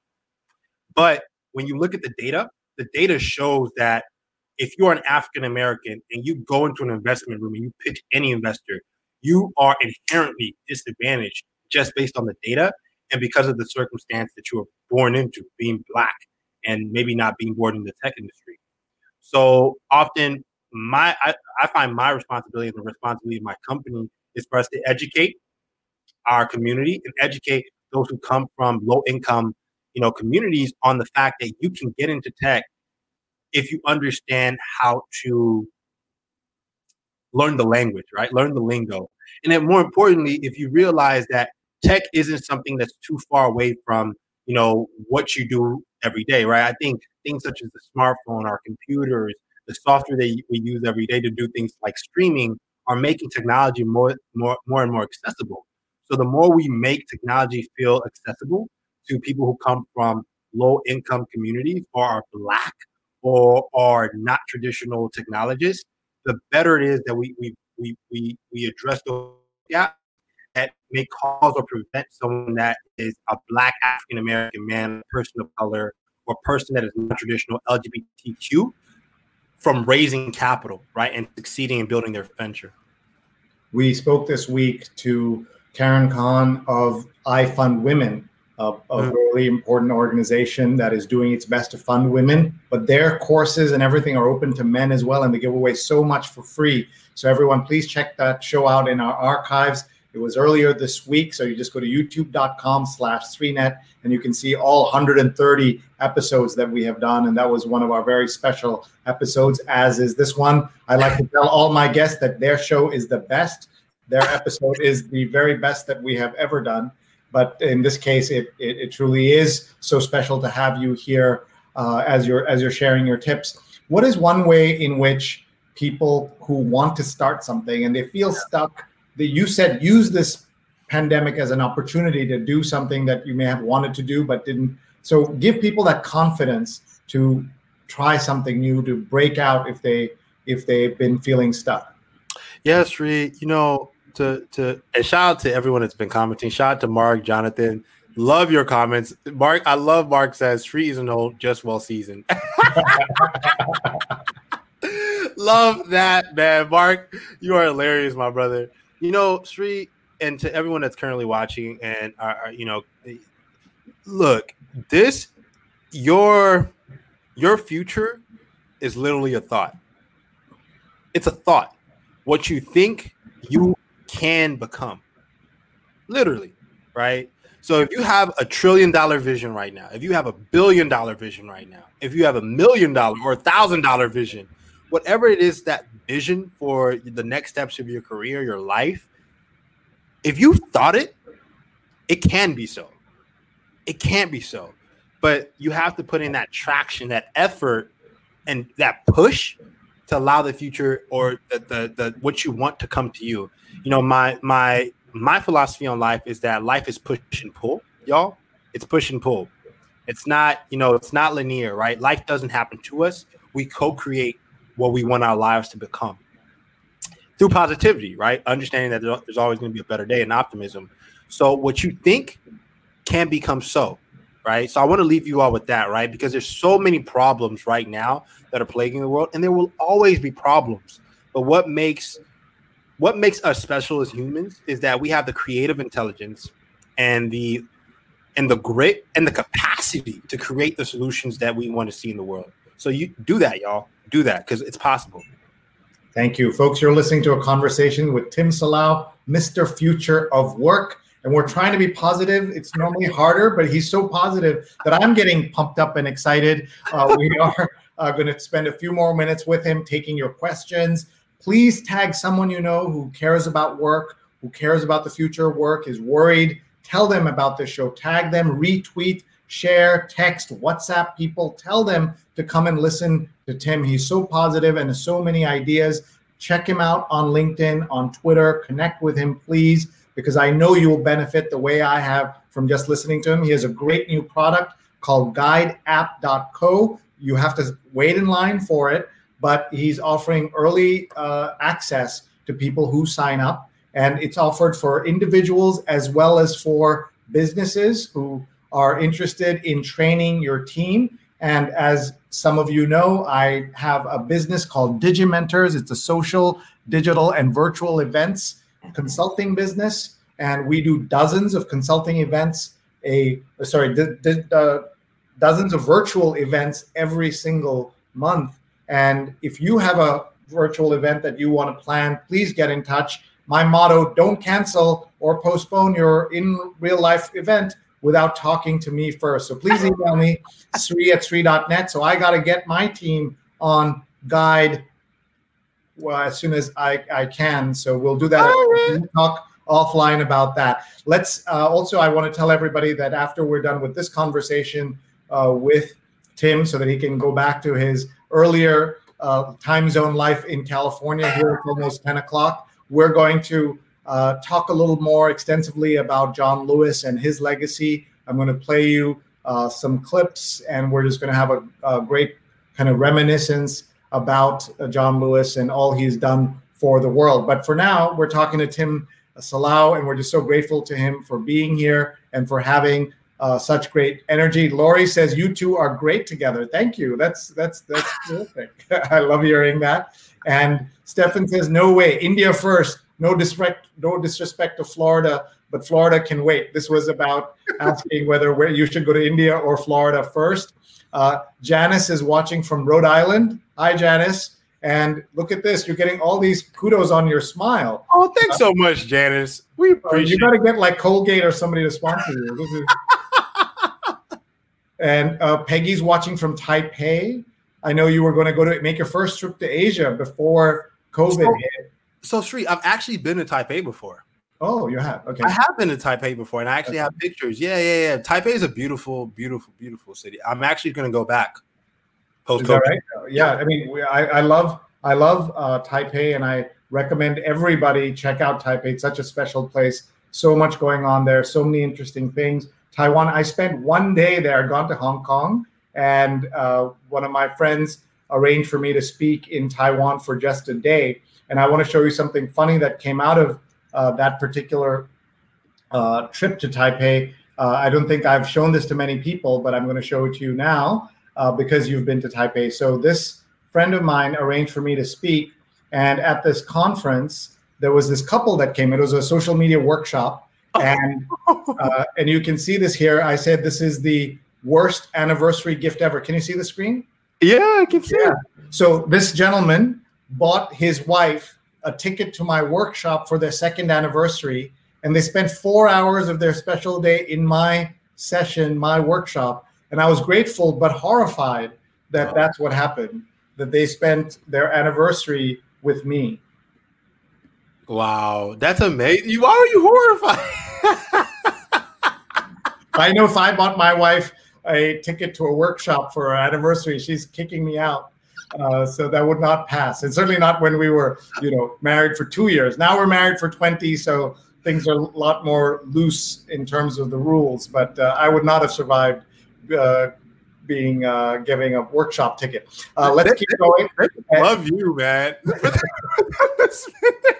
Speaker 4: But when you look at the data, the data shows that if you are an African American and you go into an investment room and you pitch any investor, you are inherently disadvantaged just based on the data and because of the circumstance that you were born into, being black and maybe not being born in the tech industry. So often, my I, I find my responsibility and the responsibility of my company is for us to educate our community and educate those who come from low income, you know, communities on the fact that you can get into tech if you understand how to learn the language, right? Learn the lingo. And then more importantly, if you realize that tech isn't something that's too far away from, you know, what you do every day, right? I think things such as the smartphone, our computers, the software that we use every day to do things like streaming are making technology more, more, more and more accessible. So the more we make technology feel accessible to people who come from low income communities or are black or are not traditional technologists, the better it is that we we we we, we address those gaps that may cause or prevent someone that is a black African American man, person of color, or person that is non-traditional LGBTQ from raising capital, right, and succeeding in building their venture.
Speaker 1: We spoke this week to Karen Cahn of I Fund Women, a, a mm-hmm. really important organization that is doing its best to fund women. But their courses and everything are open to men as well, and they give away so much for free. So everyone, please check that show out in our archives. It was earlier this week, so you just go to youtube.com slash sreenet and you can see all 130 episodes that we have done. And that was one of our very special episodes, as is this one. I like to tell all my guests that their show is the best. Their episode is the very best that we have ever done. But in this case, it, it, it truly is so special to have you here uh, as you're as you're sharing your tips. What is one way in which people who want to start something and they feel stuck you said use this pandemic as an opportunity to do something that you may have wanted to do but didn't. So give people that confidence to try something new to break out if they if they've been feeling stuck.
Speaker 4: Yes, Sree. You know, to to and shout out to everyone that's been commenting. Shout out to Mark, Jonathan. Love your comments, Mark. I love Mark says Sree isn't old, just well seasoned. love that, man. Mark, you are hilarious, my brother. You know, Sree, and to everyone that's currently watching, and are, you know, eh, look, this your your future is literally a thought. It's a thought. What you think you can become, literally, right? So if you have a trillion dollar vision right now, if you have a billion dollar vision right now, if you have a million dollar or a thousand dollar vision, whatever it is that vision for the next steps of your career, your life, if you thought it, it can be so. It can't be so. But you have to put in that traction, that effort, and that push to allow the future or the, the, the what you want to come to you. You know, my my my philosophy on life is that life is push and pull, y'all. It's push and pull. It's not, you know, it's not linear, right? Life doesn't happen to us. We co-create what we want our lives to become through positivity, right? Understanding that there's always going to be a better day and optimism. So what you think can become so, right? So I want to leave you all with that, right? Because there's so many problems right now that are plaguing the world, and there will always be problems. But what makes what makes us special as humans is that we have the creative intelligence and the and the grit and the capacity to create the solutions that we want to see in the world. So you do that, y'all do that because it's possible.
Speaker 1: Thank you, folks. You're listening to a conversation with Tim Salau, Mr. Future of Work. And we're trying to be positive. It's normally harder, but he's so positive that I'm getting pumped up and excited. Uh, we are uh, going to spend a few more minutes with him taking your questions. Please tag someone you know who cares about work, who cares about the future of work, is worried. Tell them about this show. Tag them, retweet, share, text, WhatsApp people. Tell them to come and listen to Tim. He's so positive and so many ideas. Check him out on LinkedIn, on Twitter. Connect with him, please, because I know you will benefit the way I have from just listening to him. He has a great new product called guideapp.co. You have to wait in line for it, but he's offering early uh, access to people who sign up. And it's offered for individuals as well as for businesses who are interested in training your team. And as some of you know, I have a business called Digimentors. It's a social, digital, and virtual events consulting business. And we do dozens of consulting events, a sorry, d- d- uh, dozens of virtual events every single month. And if you have a virtual event that you want to plan, please get in touch. My motto don't cancel or postpone your in real life event without talking to me first. So please email me, sree at sree.net. So I got to get my team on guide well, as soon as I, I can. So we'll do that. We'll talk offline about that. Let's uh, also, I want to tell everybody that after we're done with this conversation uh, with Tim, so that he can go back to his earlier uh, time zone life in California, here it's almost 10 o'clock. we're going to uh, talk a little more extensively about John Lewis and his legacy. I'm going to play you uh, some clips, and we're just going to have a, a, great kind of reminiscence about uh, John Lewis and all he's done for the world. But for now, we're talking to Tim Salau, and we're just so grateful to him for being here and for having uh, such great energy. Lori says you two are great together. Thank you. That's that's that's terrific. I love hearing that. And Stefan says no way. India first. No disrespect. No disrespect to Florida, but Florida can wait. This was about asking whether where you should go to India or Florida first. Uh, Janice is watching from Rhode Island. Hi, Janice. And look at this. You're getting all these kudos on your smile.
Speaker 4: Oh, thanks uh, so much, Janice. We appreciate
Speaker 1: You got to get like Colgate or somebody to sponsor you. Is... and uh, Peggy's watching from Taipei. I know you were going to go to make your first trip to Asia before COVID so, hit.
Speaker 4: So, Sree, I've actually been to Taipei before.
Speaker 1: Oh, you have? Okay.
Speaker 4: I have been to Taipei before, and I actually okay. have pictures. Yeah, yeah, yeah. Taipei is a beautiful, beautiful, beautiful city. I'm actually going to go back.
Speaker 1: Post COVID. Right? Yeah, I mean, I, I love, I love uh, Taipei, and I recommend everybody check out Taipei. It's such a special place. So much going on there. So many interesting things. Taiwan. I spent one day there, gone to Hong Kong, and uh, one of my friends arranged for me to speak in Taiwan for just a day. And I want to show you something funny that came out of uh, that particular uh, trip to Taipei. Uh, I don't think I've shown this to many people, but I'm going to show it to you now uh, because you've been to Taipei. So this friend of mine arranged for me to speak, and at this conference, there was this couple that came. It was a social media workshop, and uh, and you can see this here. I said this is the worst anniversary gift ever. Can you see the screen?
Speaker 4: Yeah, I can see. Yeah.
Speaker 1: So this gentleman bought his wife a ticket to my workshop for their second anniversary, and they spent four hours of their special day in my session, my workshop, and I was grateful but horrified that that's what happened. That they spent their anniversary with me.
Speaker 4: Wow, that's amazing. Why are you horrified?
Speaker 1: I know if I bought my wife a ticket to a workshop for her anniversary, she's kicking me out. Uh, so that would not pass, and certainly not when we were, you know, married for two years. Now we're married for twenty, so things are a lot more loose in terms of the rules. But uh, I would not have survived uh, being uh, giving a workshop ticket. Uh, let's keep going.
Speaker 4: Love you, man.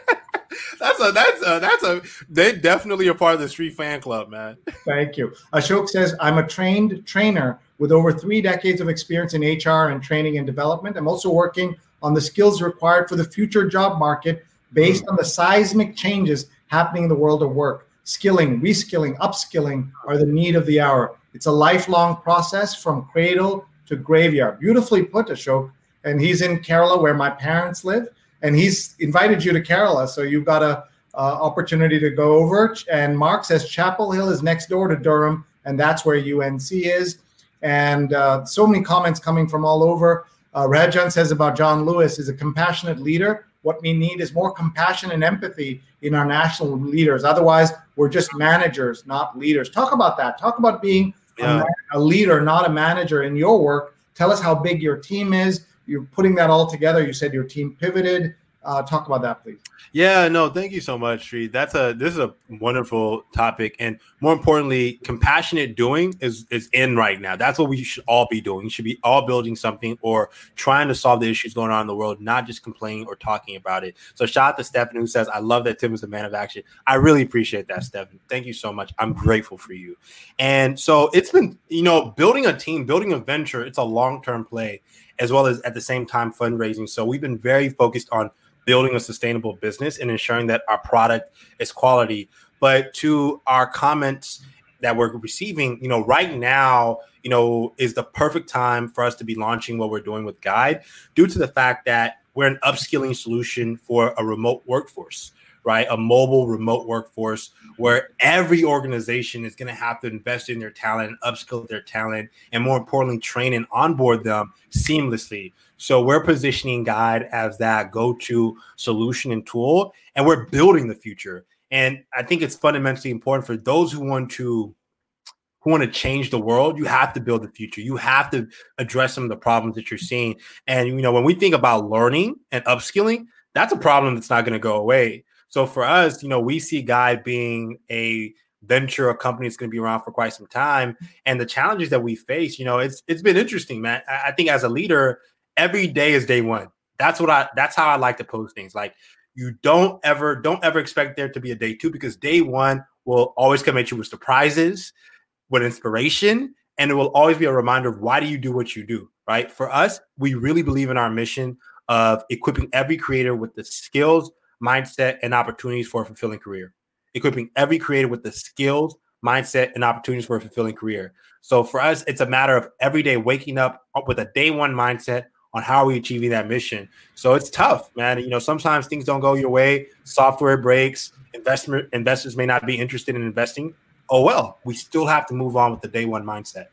Speaker 4: that's a that's a that's a they definitely a part of the Sree fan club, man.
Speaker 1: Thank you. Ashok says I'm a trained trainer with over three decades of experience in HR and training and development. I'm also working on the skills required for the future job market based on the seismic changes happening in the world of work. Skilling, reskilling, upskilling are the need of the hour. It's a lifelong process from cradle to graveyard. Beautifully put, Ashok. And he's in Kerala, where my parents live and he's invited you to Kerala, so you've got a uh, opportunity to go over. And Mark says Chapel Hill is next door to Durham, and that's where UNC is. And uh, so many comments coming from all over. Uh, Rajan says about John Lewis is a compassionate leader. What we need is more compassion and empathy in our national leaders. Otherwise, we're just managers, not leaders. Talk about that. Talk about being yeah. a, a leader, not a manager in your work. Tell us how big your team is you're putting that all together. You said your team pivoted. Uh, talk about that, please.
Speaker 4: Yeah, no, thank you so much, Sree. That's a this is a wonderful topic, and more importantly, compassionate doing is is in right now. That's what we should all be doing. We should be all building something or trying to solve the issues going on in the world, not just complaining or talking about it. So, shout out to Stefan who says, "I love that Tim is a man of action." I really appreciate that, Stefan. Thank you so much. I'm grateful for you. And so, it's been you know building a team, building a venture. It's a long term play, as well as at the same time fundraising. So we've been very focused on building a sustainable business and ensuring that our product is quality. But to our comments that we're receiving, you know, right now, you know, is the perfect time for us to be launching what we're doing with Guide due to the fact that we're an upskilling solution for a remote workforce right? A mobile remote workforce where every organization is going to have to invest in their talent, upskill their talent, and more importantly, train and onboard them seamlessly. So we're positioning Guide as that go-to solution and tool, and we're building the future. And I think it's fundamentally important for those who want to who want to change the world, you have to build the future. You have to address some of the problems that you're seeing. And you know, when we think about learning and upskilling, that's a problem that's not going to go away. So for us, you know, we see Guide being a venture, a company that's going to be around for quite some time, and the challenges that we face, you know, it's it's been interesting, man. I, I think as a leader, every day is day one. That's what I. That's how I like to post things. Like you don't ever don't ever expect there to be a day two because day one will always come at you with surprises, with inspiration, and it will always be a reminder of why do you do what you do. Right. For us, we really believe in our mission of equipping every creator with the skills, mindset, and opportunities for a fulfilling career. Equipping every creator with the skills, mindset, and opportunities for a fulfilling career. So for us, it's a matter of every day waking up uh, with a day one mindset on how are we achieving that mission. So it's tough, man. You know, sometimes things don't go your way, software breaks, investment investors may not be interested in investing. Oh well, we still have to move on with the day one mindset.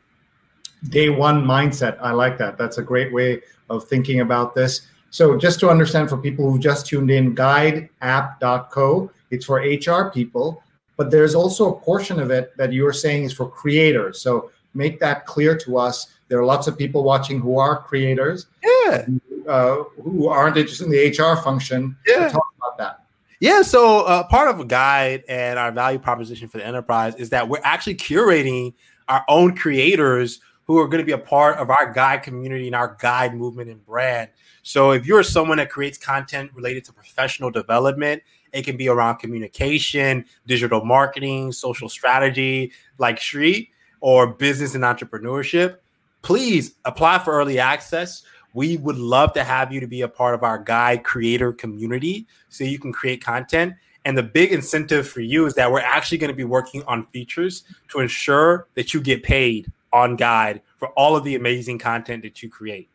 Speaker 1: Day one mindset. I like that. That's a great way of thinking about this. So just to understand for people who just tuned in, guideapp.co, it's for HR people, but there's also a portion of it that you're saying is for creators. So make that clear to us there are lots of people watching who are creators.
Speaker 4: Yeah.
Speaker 1: Uh, who aren't interested in the HR function.
Speaker 4: Yeah.
Speaker 1: talk about that.
Speaker 4: Yeah, so uh, part of a guide and our value proposition for the enterprise is that we're actually curating our own creators who are going to be a part of our guide community and our guide movement and brand. So if you're someone that creates content related to professional development, it can be around communication, digital marketing, social strategy, like Sree, or business and entrepreneurship please apply for early access. We would love to have you to be a part of our guide creator community so you can create content. And the big incentive for you is that we're actually going to be working on features to ensure that you get paid on guide for all of the amazing content that you create.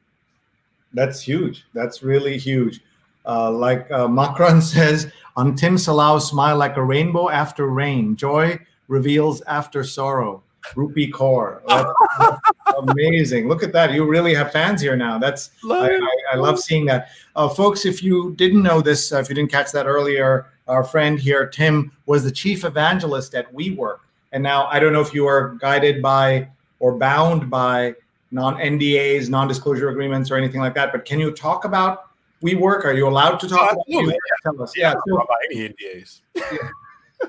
Speaker 1: That's huge. That's really huge. Uh, like uh, Macron says, on Tim Salau, smile like a rainbow after rain. Joy reveals after sorrow. Rupi Kaur. amazing. Look at that. You really have fans here now. That's love I, I, I, love seeing that. Uh, folks, if you didn't know this, uh, if you didn't catch that earlier, our friend here, Tim, was the chief evangelist at WeWork. And now I don't know if you are guided by or bound by non NDAs, non disclosure agreements, or anything like that, but can you talk about WeWork? Are you allowed to talk about WeWork?
Speaker 4: Tell us. Yeah, yeah so, about any NDAs. Yeah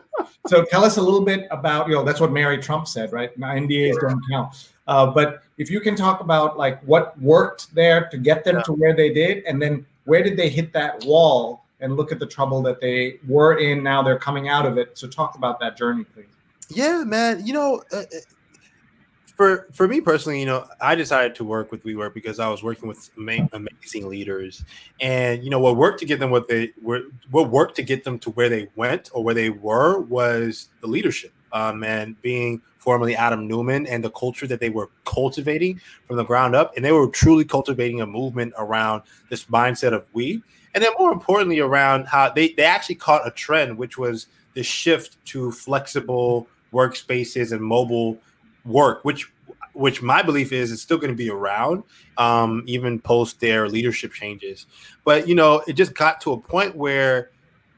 Speaker 1: so tell us a little bit about you know that's what Mary Trump said, right? NDAs don't count. Uh, but if you can talk about like what worked there to get them yeah. to where they did, and then where did they hit that wall, and look at the trouble that they were in. Now they're coming out of it. So talk about that journey, please.
Speaker 4: Yeah, man. You know, uh, uh for for me personally, you know, I decided to work with WeWork because I was working with amazing leaders, and you know, what worked to get them what they were, what worked to get them to where they went or where they were was the leadership, um, and being formerly Adam Neumann and the culture that they were cultivating from the ground up, and they were truly cultivating a movement around this mindset of we, and then more importantly around how they they actually caught a trend, which was the shift to flexible workspaces and mobile work, which which my belief is is still going to be around, um, even post their leadership changes. But you know, it just got to a point where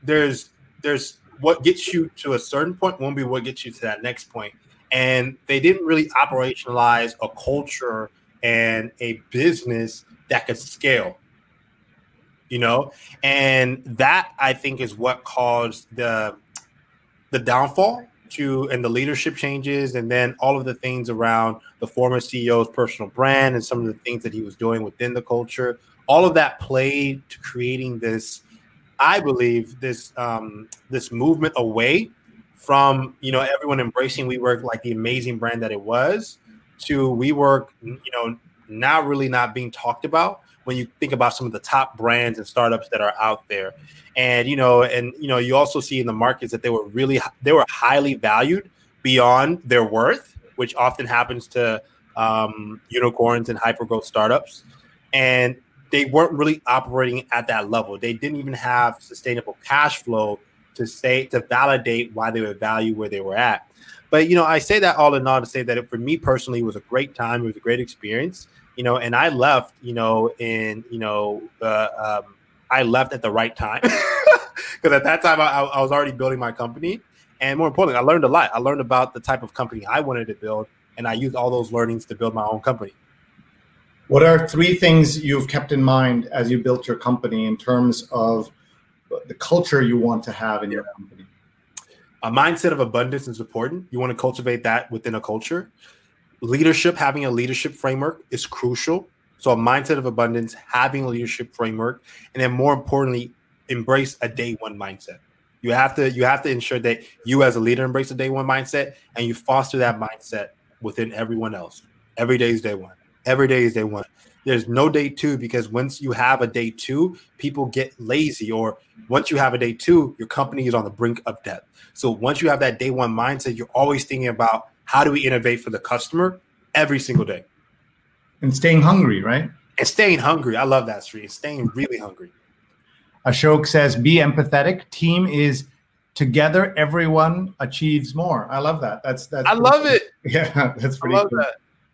Speaker 4: there's there's what gets you to a certain point won't be what gets you to that next point. And they didn't really operationalize a culture and a business that could scale. You know, and that I think is what caused the the downfall to and the leadership changes and then all of the things around the former CEO's personal brand and some of the things that he was doing within the culture, all of that played to creating this, I believe, this um, this movement away from you know everyone embracing WeWork like the amazing brand that it was to WeWork, you know, now really not being talked about when you think about some of the top brands and startups that are out there. And you know and you know you also see in the markets that they were really they were highly valued beyond their worth which often happens to um, unicorns and hyper growth startups. And they weren't really operating at that level. They didn't even have sustainable cash flow to say to validate why they were value where they were at. But you know i say that all in all to say that it, for me personally it was a great time. It was a great experience you know and i left you know in you know uh, um, I left at the right time because at that time I, I, was already building my company, and more importantly, I learned a lot. I learned about the type of company I wanted to build, and I used all those learnings to build my own company.
Speaker 1: What are three things you've kept in mind as you built your company in terms of the culture you want to have in your company?
Speaker 4: A mindset of abundance is important. You want to cultivate that within a culture. Leadership, having a leadership framework is crucial. So a mindset of abundance, having a leadership framework, and then more importantly, embrace a day one mindset. You have to you have to ensure that you as a leader embrace a day one mindset and you foster that mindset within everyone else. Every day is day one. Every day is day one. There's no day two because once you have a day two, people get lazy. Or once you have a day two, your company is on the brink of death. So once you have that day one mindset, you're always thinking about how do we innovate for the customer every single day.
Speaker 1: And staying hungry, right?
Speaker 4: And staying hungry. I love that, Sree. Staying really hungry.
Speaker 1: Ashok says, be empathetic. Team is together, everyone achieves more. I love that. That's that's
Speaker 4: I love it.
Speaker 1: Yeah, that's pretty cool.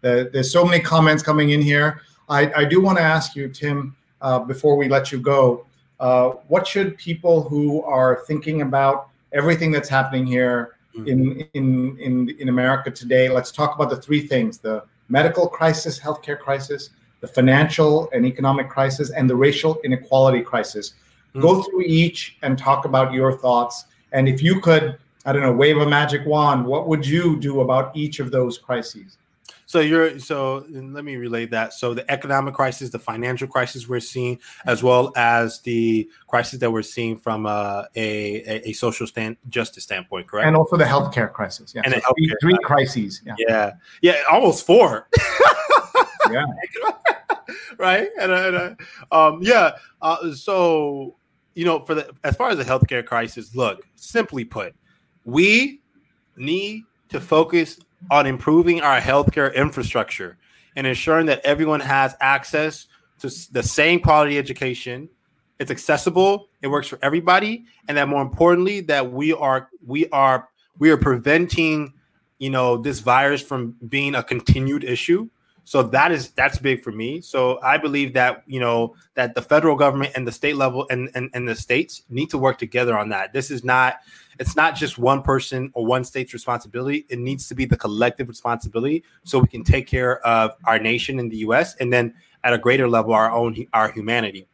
Speaker 1: That. there's so many comments coming in here. I, I do want to ask you, Tim, uh, before we let you go, uh, what should people who are thinking about everything that's happening here. In, in, in, in America today? Let's talk about the three things the medical crisis, healthcare crisis, the financial and economic crisis, and the racial inequality crisis. Mm-hmm. Go through each and talk about your thoughts. And if you could, I don't know, wave a magic wand, what would you do about each of those crises?
Speaker 4: So you're so let me relate that. So the economic crisis, the financial crisis we're seeing, as well as the crisis that we're seeing from uh, a, a, social stand justice standpoint, correct?
Speaker 1: And also the healthcare crisis. Yeah,
Speaker 4: and
Speaker 1: so three, three crises.
Speaker 4: Yeah, yeah, yeah almost four.
Speaker 1: yeah.
Speaker 4: right. And, and um, yeah. Uh, so you know, for the as far as the healthcare crisis, look, simply put, we need to focus on improving our healthcare infrastructure and ensuring that everyone has access to the same quality education. It's accessible, it works for everybody, and that more importantly, that we are we are we are preventing, you know, this virus from being a continued issue. So that is that's big for me. So I believe that you know that the federal government and the state level and, and, and the states need to work together on that. This is not it's not just one person or one state's responsibility. It needs to be the collective responsibility so we can take care of our nation in the US and then at a greater level our own our humanity.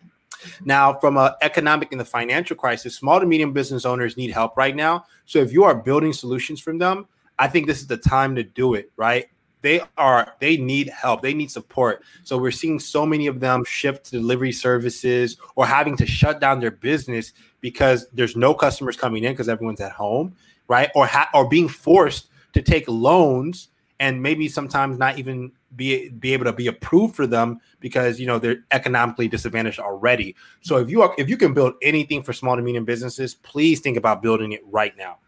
Speaker 4: Now, from an economic and the financial crisis, small to medium business owners need help right now. So if you are building solutions from them, I think this is the time to do it, right? They are they need help. They need support. So we're seeing so many of them shift to delivery services or having to shut down their business because there's no customers coming in because everyone's at home right? Or ha- or being forced to take loans and maybe sometimes not even be be able to be approved for them because you know they're economically disadvantaged already. So if you are if you can build anything for small to medium businesses please think about building it right now.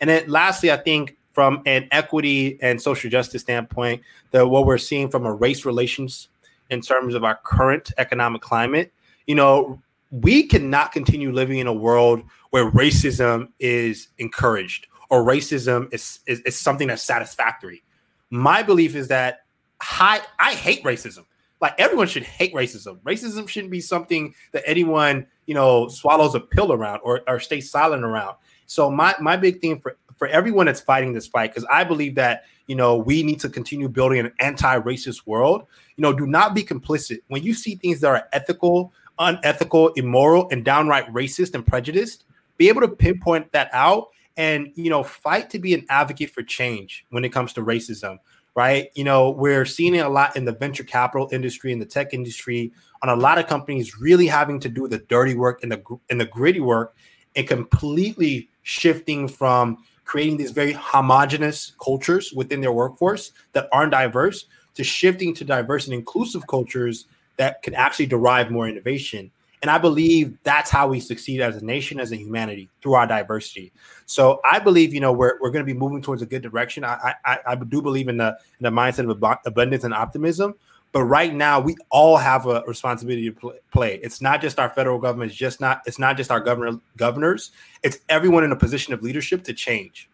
Speaker 4: And then lastly i think from an equity and social justice standpoint, that what we're seeing from a race relations in terms of our current economic climate, you know, we cannot continue living in a world where racism is encouraged or racism is, is, is something that's satisfactory. My belief is that I, I hate racism. Like everyone should hate racism. Racism shouldn't be something that anyone, you know, swallows a pill around or, or stays silent around. So my my big thing for for everyone that's fighting this fight because I believe that you know we need to continue building an anti-racist world. You know, do not be complicit when you see things that are ethical, unethical, immoral, and downright racist and prejudiced. Be able to pinpoint that out and you know fight to be an advocate for change when it comes to racism right you know we're seeing it a lot in the venture capital industry in the tech industry on a lot of companies really having to do the dirty work and the and the gritty work and completely shifting from creating these very homogenous cultures within their workforce that aren't diverse to shifting to diverse and inclusive cultures that can actually derive more innovation. And I believe that's how we succeed as a nation, as a humanity, through our diversity. So I believe, you know, we're, we're going to be moving towards a good direction. I, I, I do believe in the in the mindset of abundance and optimism. But right now, we all have a responsibility to play. It's not just our federal government. It's just not. It's not just our governor governors. It's everyone in a position of leadership to change.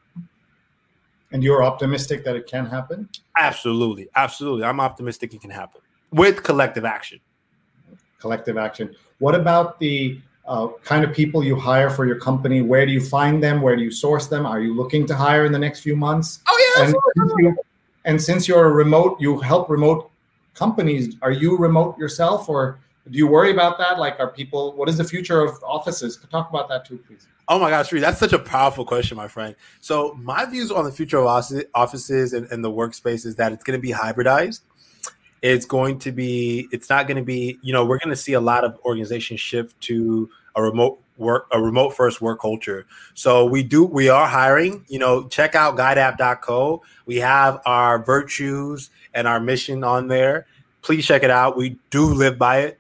Speaker 1: And you're optimistic that it can happen.
Speaker 4: Absolutely, absolutely. I'm optimistic it can happen with collective action.
Speaker 1: Collective action. What about the uh, kind of people you hire for your company? Where do you find them? Where do you source them? Are you looking to hire in the next few months?
Speaker 4: Oh yeah.
Speaker 1: And, since, you, and since you're a remote, you help remote companies. Are you remote yourself, or Do you worry about that? Like, are people? What is the future of offices? Talk about that too, please.
Speaker 4: Oh my gosh, that's such a powerful question, my friend. So my views on the future of offices and, and the workspace is that it's going to be hybridized. It's going to be. It's not going to be. You know, we're going to see a lot of organizations shift to a remote work a remote first work culture. So we do we are hiring, you know, check out guideapp.co. We have our virtues and our mission on there. Please check it out. We do live by it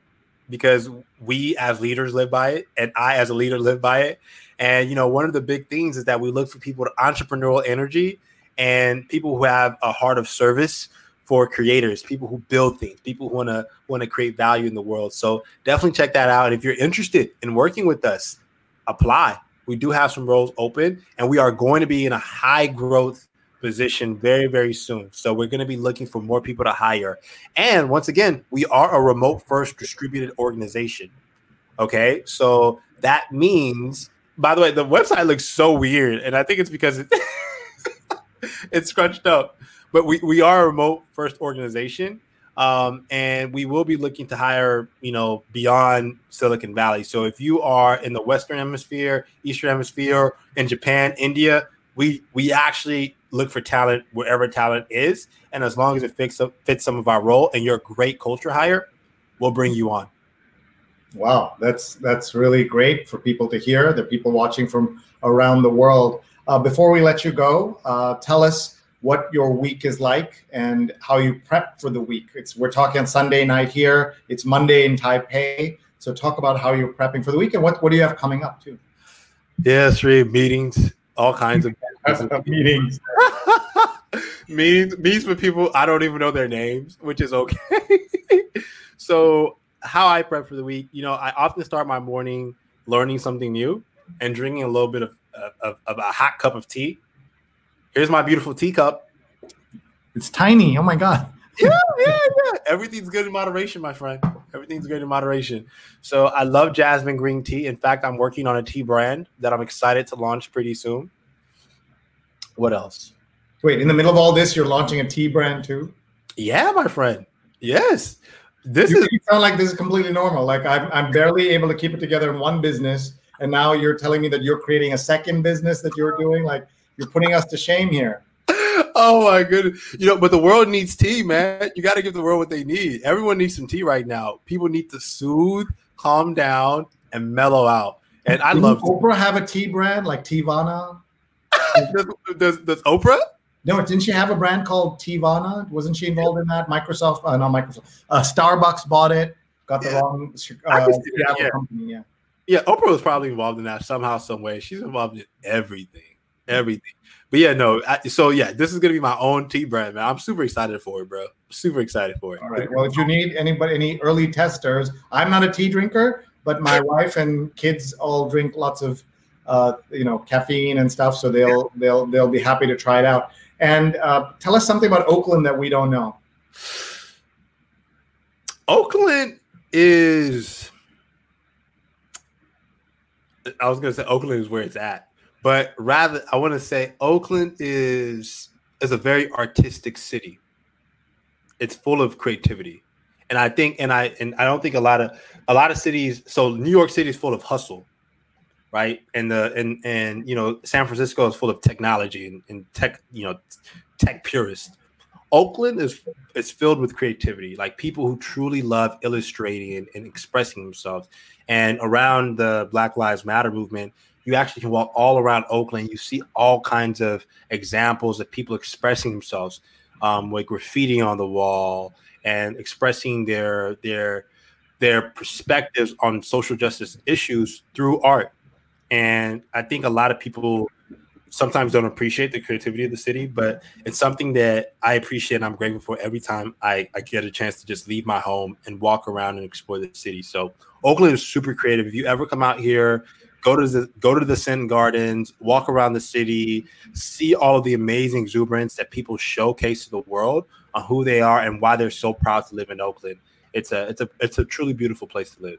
Speaker 4: because we as leaders live by it and I as a leader live by it. And you know, one of the big things is that we look for people with entrepreneurial energy and people who have a heart of service for creators, people who build things, people who want to want to create value in the world. So definitely check that out. And if you're interested in working with us, apply. We do have some roles open, and we are going to be in a high growth position very very soon. So we're going to be looking for more people to hire. And once again, we are a remote first distributed organization. Okay, so that means. By the way, the website looks so weird, and I think it's because it, it's scrunched up but we, we are a remote first organization. Um, and we will be looking to hire, you know, beyond Silicon Valley. So if you are in the Western Hemisphere, Eastern Hemisphere, in Japan, India, we we actually look for talent wherever talent is, and as long as it fits fits some of our role, and you're a great culture hire, we'll bring you on.
Speaker 1: Wow, that's that's really great for people to hear. The people watching from around the world. Uh, before we let you go, uh, tell us what your week is like and how you prep for the week. It's we're talking on Sunday night here. It's Monday in Taipei. So talk about how you're prepping for the week and what, what do you have coming up too?
Speaker 4: Yeah, three meetings, all kinds of
Speaker 1: meetings.
Speaker 4: meetings meetings with people I don't even know their names, which is okay. so how I prep for the week, you know, I often start my morning learning something new and drinking a little bit of, of, of a hot cup of tea Here's my beautiful teacup.
Speaker 1: It's tiny. Oh my god.
Speaker 4: yeah, yeah, yeah. Everything's good in moderation, my friend. Everything's good in moderation. So I love jasmine green tea. In fact, I'm working on a tea brand that I'm excited to launch pretty soon. What else?
Speaker 1: Wait, in the middle of all this, you're launching a tea brand too?
Speaker 4: Yeah, my friend. Yes. This
Speaker 1: you
Speaker 4: is
Speaker 1: sound like this is completely normal. Like I'm, I'm barely able to keep it together in one business, and now you're telling me that you're creating a second business that you're doing. Like you're putting us to shame here.
Speaker 4: Oh my goodness. You know, but the world needs tea, man. You got to give the world what they need. Everyone needs some tea right now. People need to soothe, calm down, and mellow out. And I love
Speaker 1: Oprah tea. have a tea brand like Teavana?
Speaker 4: does, does, does, Oprah?
Speaker 1: No, didn't she have a brand called Teavana? Wasn't she involved in that? Microsoft, uh, not Microsoft. Uh, Starbucks bought it. Got the yeah. wrong uh,
Speaker 4: yeah. company. Yeah. Yeah, Oprah was probably involved in that somehow, some way. She's involved in everything everything. But yeah, no. I, so yeah, this is gonna be my own tea brand, man. I'm super excited for it, bro. Super excited for it.
Speaker 1: All right. Well, if you need anybody, any early testers, I'm not a tea drinker, but my wife and kids all drink lots of, uh, you know, caffeine and stuff. So they'll they'll they'll be happy to try it out. And uh, tell us something about Oakland that we don't know.
Speaker 4: Oakland is. I was gonna say Oakland is where it's at but rather I want to say Oakland is is a very artistic city. It's full of creativity. And I think and I and I don't think a lot of a lot of cities so New York City is full of hustle, right? And the and and you know San Francisco is full of technology and, and tech, you know, tech purists. Oakland is is filled with creativity, like people who truly love illustrating and, and expressing themselves. And around the Black Lives Matter movement, you actually can walk all around Oakland. You see all kinds of examples of people expressing themselves, um, graffiti on the wall and expressing their their their perspectives on social justice issues through art. And I think a lot of people sometimes don't appreciate the creativity of the city, but it's something that I appreciate and I'm grateful for every time I, I get a chance to just leave my home and walk around and explore the city. So Oakland is super creative. If you ever come out here, go to the go to the Sin Gardens, walk around the city, see all of the amazing exuberance that people showcase to the world on who they are and why they're so proud to live in Oakland. It's a it's a it's a truly beautiful place to live.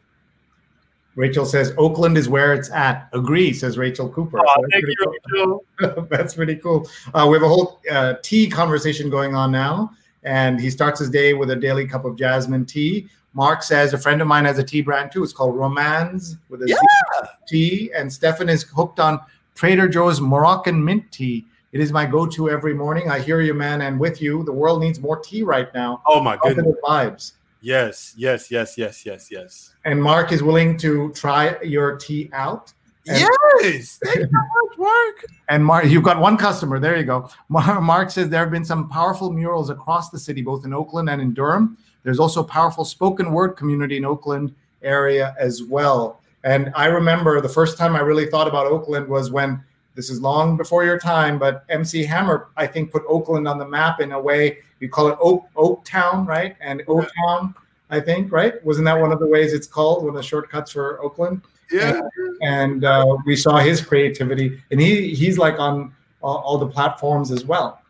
Speaker 1: Rachel says Oakland is where it's at. Agree, says Rachel Cooper.
Speaker 4: Oh, so thank you,
Speaker 1: cool. that's pretty cool. Uh, we have a whole uh, tea conversation going on now, and he starts his day with a daily cup of jasmine tea. Mark says a friend of mine has a tea brand too. It's called Romance with a
Speaker 4: Yeah.
Speaker 1: Z tea, and Stefan is hooked on Trader Joe's Moroccan mint tea. It is my go-to every morning. I hear you, man, and with you. The world needs more tea right now.
Speaker 4: Oh my goodness.
Speaker 1: Vibes.
Speaker 4: Yes, yes, yes, yes, yes, yes.
Speaker 1: And Mark is willing to try your tea out. And-
Speaker 4: Yes. Thank you so much, Mark.
Speaker 1: And Mark, you've got one customer. There you go. Mark says there have been some powerful murals across the city, both in Oakland and in Durham. There's also a powerful spoken word community in Oakland area as well. And I remember the first time I really thought about Oakland was when this is long before your time, but MC Hammer, I think, put Oakland on the map in a way. You call it Oak Oak Town, right? And Oak Town, I think, right? Wasn't that one of the ways it's called? One of the shortcuts for Oakland
Speaker 4: Yeah.
Speaker 1: and uh, we saw his creativity, and he he's like on all, all the platforms as well.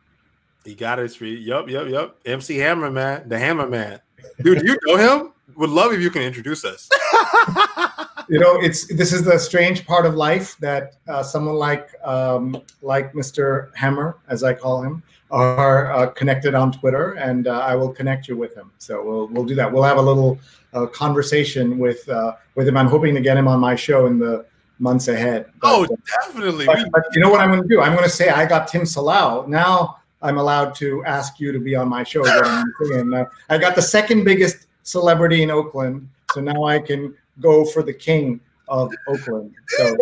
Speaker 4: He got it, Sree. Yup, yup, yup. MC Hammer, man. The Hammer Man. Dude, you know him? Would love if you can introduce us.
Speaker 1: You know, it's this is the strange part of life that uh, someone like um, like Mr. Hammer, as I call him, are uh, connected on Twitter, and uh, I will connect you with him. So we'll we'll do that. We'll have a little uh, conversation with uh, with him. I'm hoping to get him on my show in the months ahead.
Speaker 4: oh,
Speaker 1: But, uh,
Speaker 4: definitely.
Speaker 1: But, but you know what I'm going to do? I'm going to say I got Tim Salau. Now I'm allowed to ask you to be on my show. and uh, I got the second biggest celebrity in Oakland, so now I can go for the king of Oakland. So,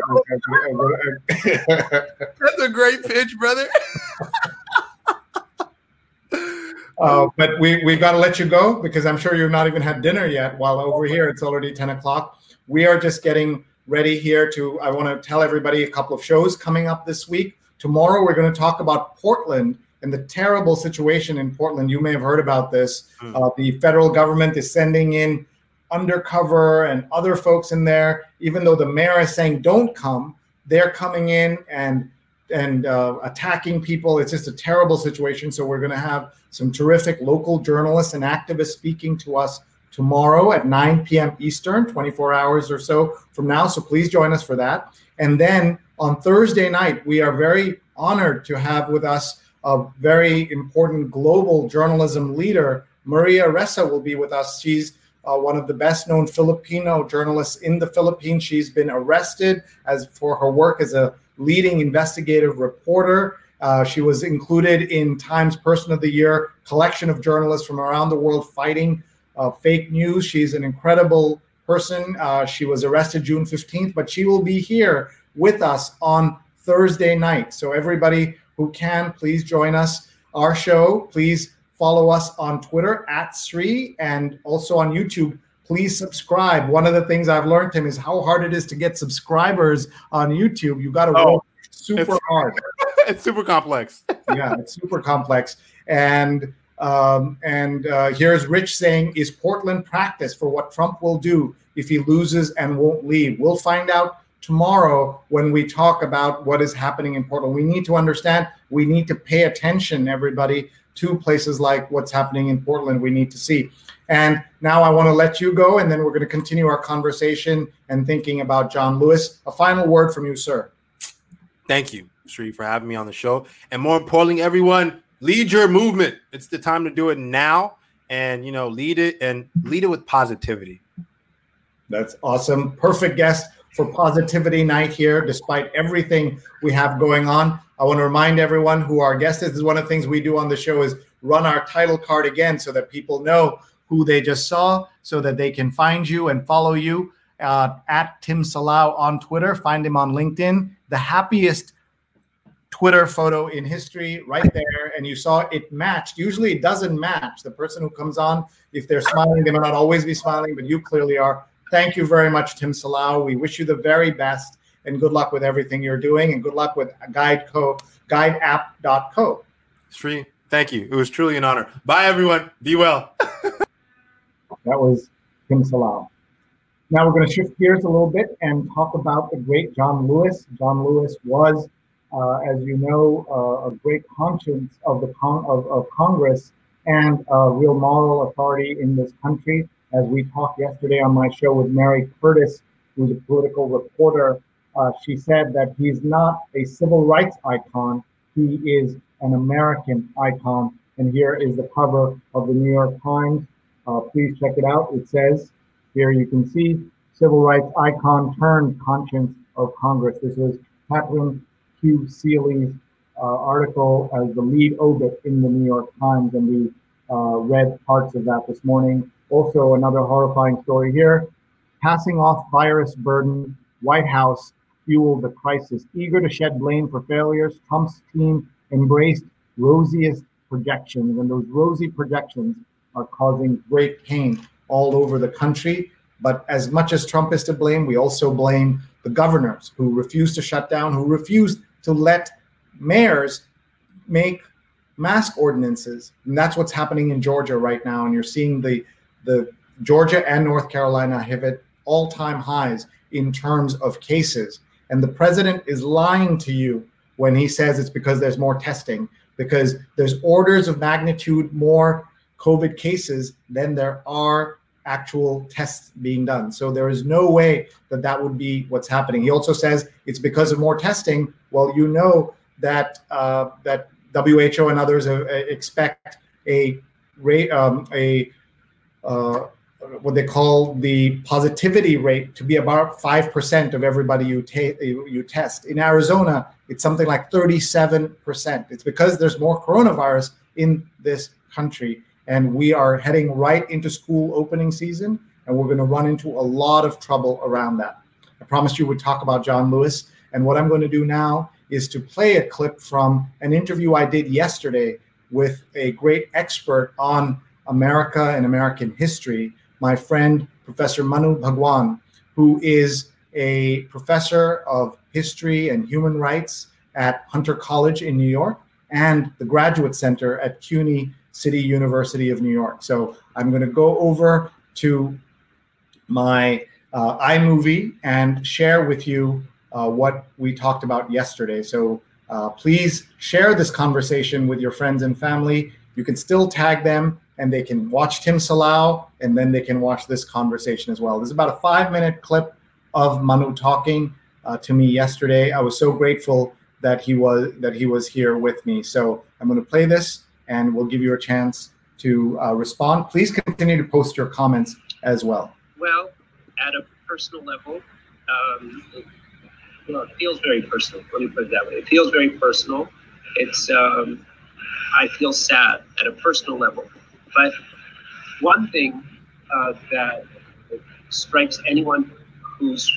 Speaker 4: That's a great pitch, brother.
Speaker 1: uh, but we we've got to let you go because I'm sure you've not even had dinner yet. While over here it's already 10 o'clock. We are just getting ready here to. I want to tell everybody a couple of shows coming up this week. Tomorrow we're going to talk about Portland and the terrible situation in Portland. You may have heard about this.
Speaker 4: Hmm.
Speaker 1: Uh, the federal government is sending in undercover and other folks in there, even though the mayor is saying don't come. They're coming in and and uh, attacking people. It's just a terrible situation. So we're going to have some terrific local journalists and activists speaking to us tomorrow at 9 p.m. Eastern, 24 hours or so from now. So please join us for that. And then on Thursday night, we are very honored to have with us a very important global journalism leader. Maria Ressa will be with us. She's uh, one of the best known Filipino journalists in the Philippines. She's been arrested as for her work as a leading investigative reporter. Uh, she was included in Times Person of the Year collection of journalists from around the world fighting uh, fake news. She's an incredible person. Uh, she was arrested June 15th, but she will be here with us on Thursday night. So, everybody who can, please join us. Our show, please follow us on Twitter at Sree and also on YouTube. Please subscribe. One of the things I've learned, Tim, is how hard it is to get subscribers on YouTube. You got to
Speaker 4: Oh,
Speaker 1: work super
Speaker 4: it's-
Speaker 1: hard
Speaker 4: it's super complex.
Speaker 1: yeah, it's super complex. And um, and uh, here's Rich saying, "Is Portland practice for what Trump will do if he loses and won't leave?" We'll find out tomorrow when we talk about what is happening in Portland. We need to understand. We need to pay attention, everybody, to places like what's happening in Portland. We need to see. And now I want to let you go, and then we're going to continue our conversation and thinking about John Lewis. A final word from you, sir.
Speaker 4: Thank you, Sree, for having me on the show. And more importantly, everyone, lead your movement. It's the time to do it now. And you know, lead it and lead it with positivity.
Speaker 1: That's awesome. Perfect guest for Positivity Night here, despite everything we have going on. I want to remind everyone who our guest is. This is one of the things we do on the show is run our title card again so that people know who they just saw, so that they can find you and follow you uh, at Tim Salau on Twitter. Find him on LinkedIn. The happiest Twitter photo in history right there. And you saw it matched. Usually it doesn't match. The person who comes on, if they're smiling, they may not always be smiling, but you clearly are. Thank you very much, Tim Salau. We wish you the very best and good luck with everything you're doing and good luck with GuideCo, guideapp.co.
Speaker 4: Sree, thank you. It was truly an honor. Bye, everyone. Be well.
Speaker 1: That was Tim Salau. Now we're going to shift gears a little bit and talk about the great John Lewis. John Lewis was, uh, as you know, uh, a great conscience of the con- of, of Congress and a real moral authority in this country. As we talked yesterday on my show with Mary Curtis, who's a political reporter, uh, she said that he's not a civil rights icon. He is an American icon. And here is the cover of the New York Times. Uh, please check it out. It says, here you can see, civil rights icon turned conscience of Congress. This was Katharine Q. Seelye's uh, article as the lead obit in the New York Times, and we uh, read parts of that this morning. Also, another horrifying story here. Passing off virus burden, White House fueled the crisis. Eager to shed blame for failures, Trump's team embraced rosiest projections, and those rosy projections are causing great pain all over the country. But as much as Trump is to blame, we also blame the governors who refused to shut down, who refused to let mayors make mask ordinances. And that's what's happening in Georgia right now. And you're seeing the the Georgia and North Carolina have hit all-time highs in terms of cases. And the president is lying to you when he says it's because there's more testing, because there's orders of magnitude more COVID cases than there are actual tests being done. So there is no way that that would be what's happening. He also says it's because of more testing. Well, you know that uh, that WHO and others uh, expect a rate um, a uh, what they call the positivity rate to be about five percent of everybody you take you test. In Arizona, it's something like thirty-seven percent. It's because there's more coronavirus in this country, and we are heading right into school opening season, and we're going to run into a lot of trouble around that. I promised you we'd talk about John Lewis, and what I'm going to do now is to play a clip from an interview I did yesterday with a great expert on America and American history, my friend, Professor Manu Bhagavan, who is a professor of history and human rights at Hunter College in New York and the Graduate Center at CUNY City University of New York. So I'm going to go over to my uh, iMovie and share with you uh, what we talked about yesterday. So uh, please share this conversation with your friends and family. You can still tag them and they can watch Tim Salau and then they can watch this conversation as well. This is about a five minute clip of Manu talking uh, to me yesterday. I was so grateful that he was that he was here with me. So I'm going to play this and we'll give you a chance to uh, respond. Please continue to post your comments as well.
Speaker 5: Well, at a personal level, um, well, it feels very personal. Let me put it that way. It feels very personal. It's um, I feel sad at a personal level. But one thing uh, that strikes anyone who's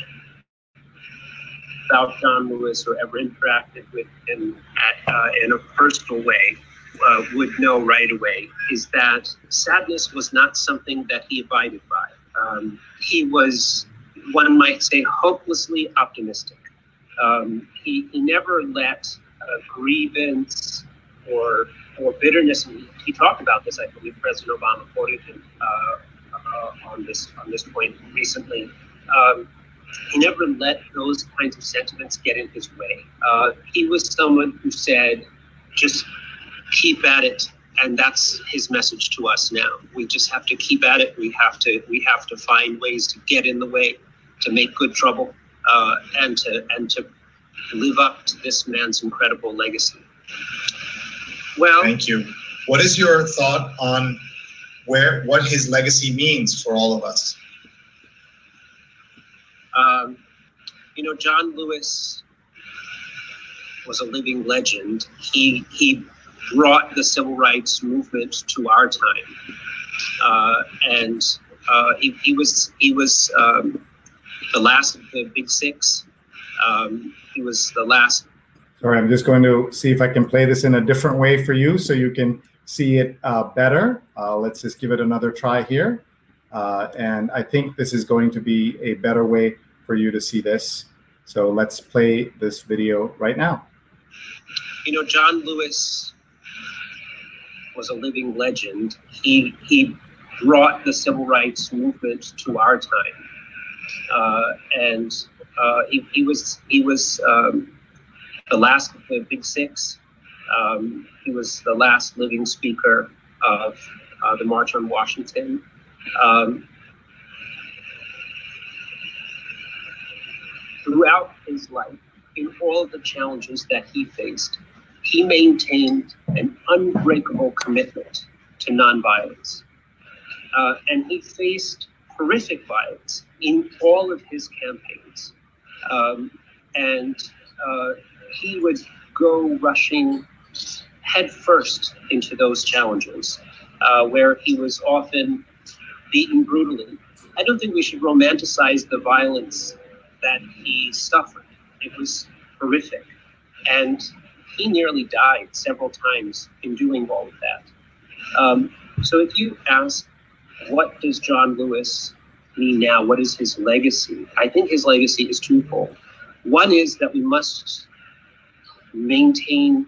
Speaker 5: about John Lewis or ever interacted with him at, uh, in a personal way uh, would know right away is that sadness was not something that he abided by. Um, he was, one might say, hopelessly optimistic. Um, he, he never let grievance or or bitterness. And he talked about this. I believe President Obama quoted him uh, uh, on this on this point recently. Um, he never let those kinds of sentiments get in his way. Uh, he was someone who said, "Just keep at it." And that's his message to us now. We just have to keep at it. We have to we have to find ways to get in the way, to make good trouble, uh, and to and to live up to this man's incredible legacy.
Speaker 1: Well, thank you. What is your thought on where what his legacy means for all of us?
Speaker 5: Um, you know, John Lewis was a living legend. He he brought the civil rights movement to our time, uh, and uh, he, he was he was um, the last of the big six. Um, he was the last.
Speaker 1: Sorry, I'm just going to see if I can play this in a different way for you so you can see it uh, better. Uh, let's just give it another try here. Uh, and I think this is going to be a better way for you to see this. So let's play this video right now.
Speaker 5: You know, John Lewis was a living legend. He he brought the civil rights movement to our time, uh, and uh, he, he was he was um, the last of the Big Six. Um, he was the last living speaker of uh, the March on Washington. Um, throughout his life, in all of the challenges that he faced, he maintained an unbreakable commitment to nonviolence. Uh, and he faced horrific violence in all of his campaigns. Um, and uh, he would go rushing headfirst into those challenges, uh, where he was often beaten brutally. I don't think we should romanticize the violence that he suffered. It was horrific. And he nearly died several times in doing all of that. Um, so if you ask, what does John Lewis mean now? What is his legacy? I think his legacy is twofold. One is that we must maintain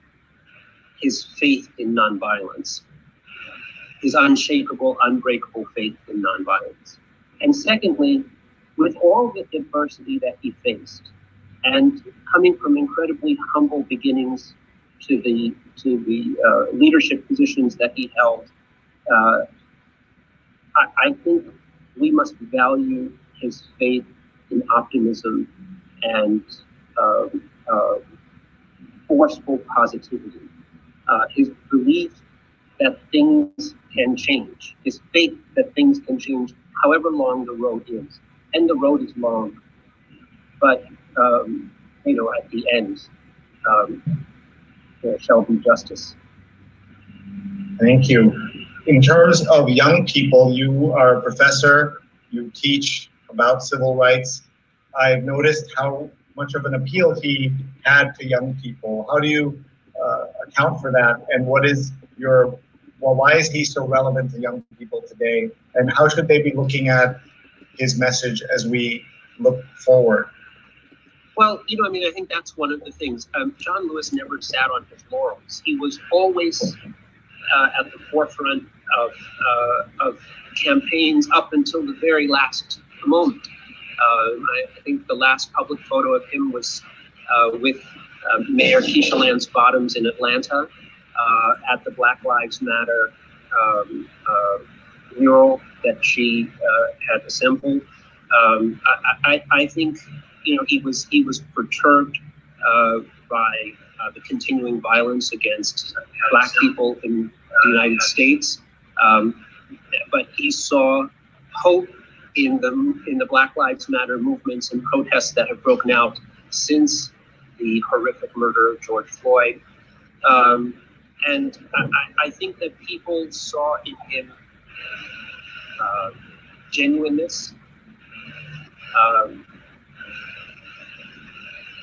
Speaker 5: his faith in nonviolence, his unshakable, unbreakable faith in nonviolence. And secondly, with all the adversity that he faced, and coming from incredibly humble beginnings to the to the uh, leadership positions that he held, uh, I, I, think we must value his faith in optimism and uh, forceful positivity. Uh, his belief that things can change, his faith that things can change, however long the road is, and the road is long, but um, you know at the end. Um, there shall be justice.
Speaker 1: Thank you. In terms of young people, you are a professor, you teach about civil rights. I've noticed how much of an appeal he had to young people. How do you uh, account for that? And what is your, well, why is he so relevant to young people today? And how should they be looking at his message as we look forward?
Speaker 5: Well, you know, I mean, I think that's one of the things. Um, John Lewis never sat on his laurels. He was always uh, at the forefront of, uh, of campaigns up until the very last moment. Uh, I, I, think the last public photo of him was uh, with uh, Mayor Keisha Lance Bottoms in Atlanta uh, at the Black Lives Matter um, mural that she had assembled. Um, I, I, I think you know, he was he was perturbed uh, by uh, the continuing violence against black people in the United States, um, but he saw hope in the in the Black Lives Matter movements and protests that have broken out since the horrific murder of George Floyd. Um, and I, I, think that people saw in him uh, genuineness, um,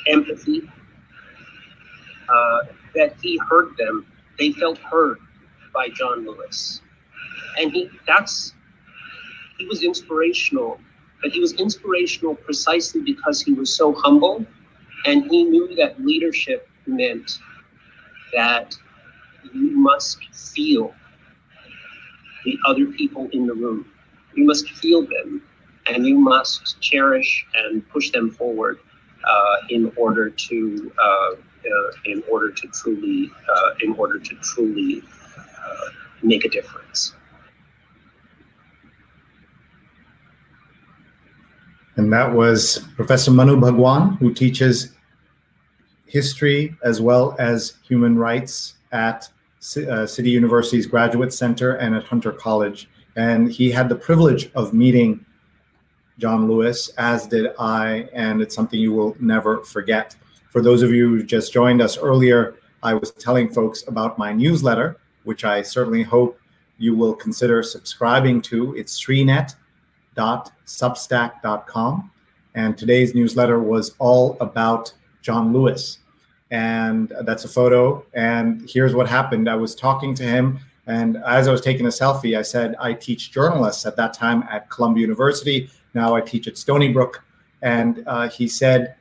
Speaker 5: empathy, uh, that he heard them. They felt heard by John Lewis, and he that's he was inspirational. But he was inspirational precisely because he was so humble, and he knew that leadership meant that you must feel the other people in the room. You must feel them, and you must cherish and push them forward uh, in order to uh, uh, in order to truly in order to truly make a difference.
Speaker 1: And that was Professor Manu Bhagavan, who teaches history as well as human rights at uh, City University's Graduate Center and at Hunter College. And he had the privilege of meeting John Lewis, as did I, and it's something you will never forget. For those of you who just joined us earlier, I was telling folks about my newsletter, which I certainly hope you will consider subscribing to. It's sreenet.substack.com. And today's newsletter was all about John Lewis. And that's a photo. And here's what happened I was talking to him. And as I was taking a selfie, I said, I teach journalists at that time at Columbia University. Now I teach at Stony Brook. And uh, he said,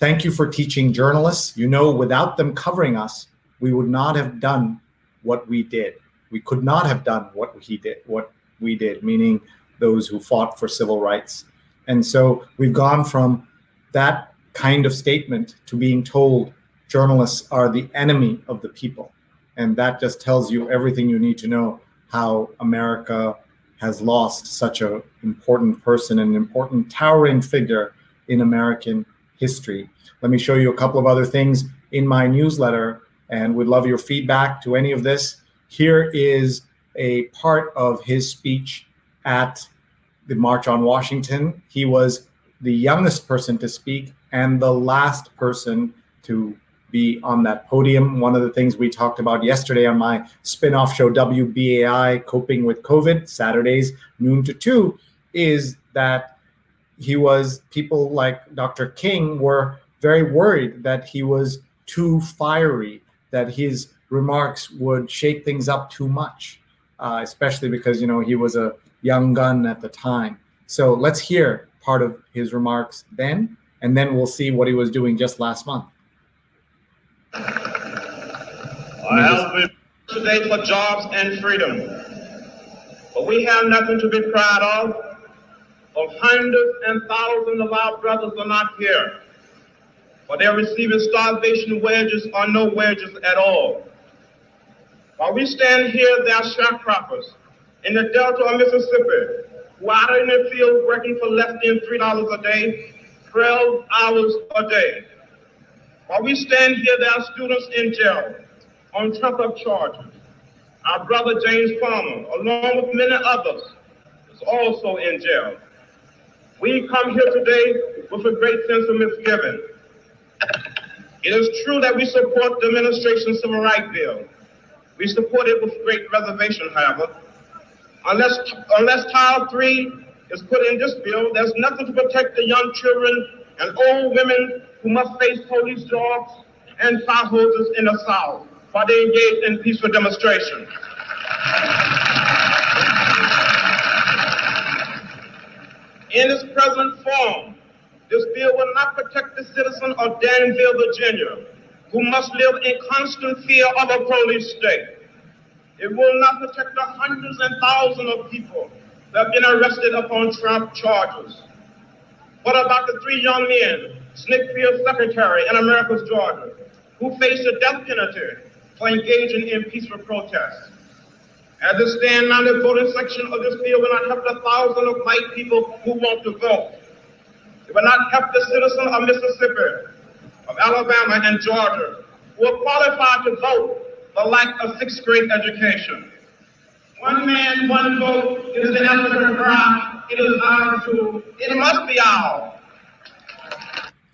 Speaker 1: Thank you for teaching journalists. You know, without them covering us, we would not have done what we did. We could not have done what he did, what we did, meaning those who fought for civil rights. And so we've gone from that kind of statement to being told journalists are the enemy of the people. And that just tells you everything you need to know how America has lost such an important person, and an important towering figure in American history. Let me show you a couple of other things in my newsletter. and we'd love your feedback to any of this. Here is a part of his speech at the March on Washington. He was the youngest person to speak and the last person to be on that podium. One of the things we talked about yesterday on my spin off show, WBAI Coping with COVID, Saturdays, noon to two, is that he was, people like Dr. King were very worried that he was too fiery, that his remarks would shake things up too much, uh, especially because, you know, he was a young gun at the time. So let's hear part of his remarks then, and then we'll see what he was doing just last month.
Speaker 6: I have been today for jobs and freedom, but we have nothing to be proud of. Of hundreds and thousands of our brothers are not here, for they're receiving starvation wages or no wages at all. While we stand here, they are sharecroppers in the Delta of Mississippi out in the field working for less than $3 a day, 12 hours a day. While we stand here, there are students in jail on trumped-up charges. Our brother James Farmer, along with many others, is also in jail. We come here today with a great sense of misgiving. It is true that we support the administration's civil rights bill. We support it with great reservation, however. Unless, unless Title III is put in this bill, there's nothing to protect the young children and old women who must face police dogs and fire hoses in the South while they engage in peaceful demonstration. In its present form, this bill will not protect the citizen of Danville, Virginia, who must live in constant fear of a police state. It will not protect the hundreds and thousands of people that have been arrested upon Trump charges. What about the three young men, SNCC field Secretary and Americus Georgia, who faced the death penalty for engaging in peaceful protests? As it stands now, the voting section of this bill will not help the thousands of white people who want to vote. It will not help the citizens of Mississippi, of Alabama, and Georgia who are qualified to vote but lack of sixth grade education. One man, one vote is the African cry. It is ours too. It must be ours.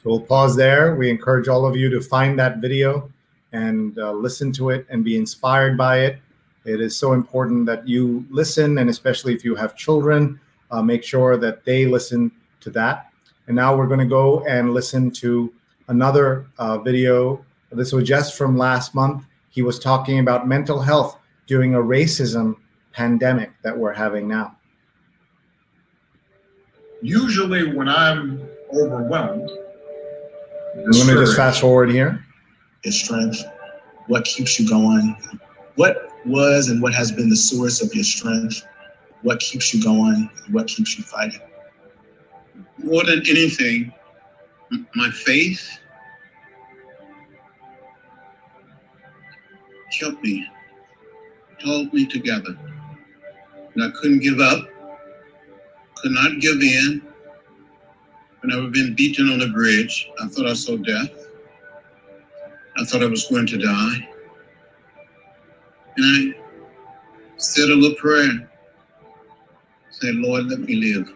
Speaker 1: So we'll pause there. We encourage all of you to find that video and uh, listen to it and be inspired by it. It is so important that you listen, and especially if you have children, uh, make sure that they listen to that. And now we're going to go and listen to another uh, video. This was just from last month. He was talking about mental health during a racism pandemic that we're having now.
Speaker 7: Usually, when I'm overwhelmed,
Speaker 1: let me just fast forward here.
Speaker 8: Your strength, what keeps you going, what was and what has been the source of your strength, what keeps you going, what keeps you fighting.
Speaker 9: More than anything, my faith kept me, held me together. And I couldn't give up, could not give in, when I had been beaten on a bridge, I thought I saw death. I thought I was going to die. And I said a little prayer. Say, Lord, let me live.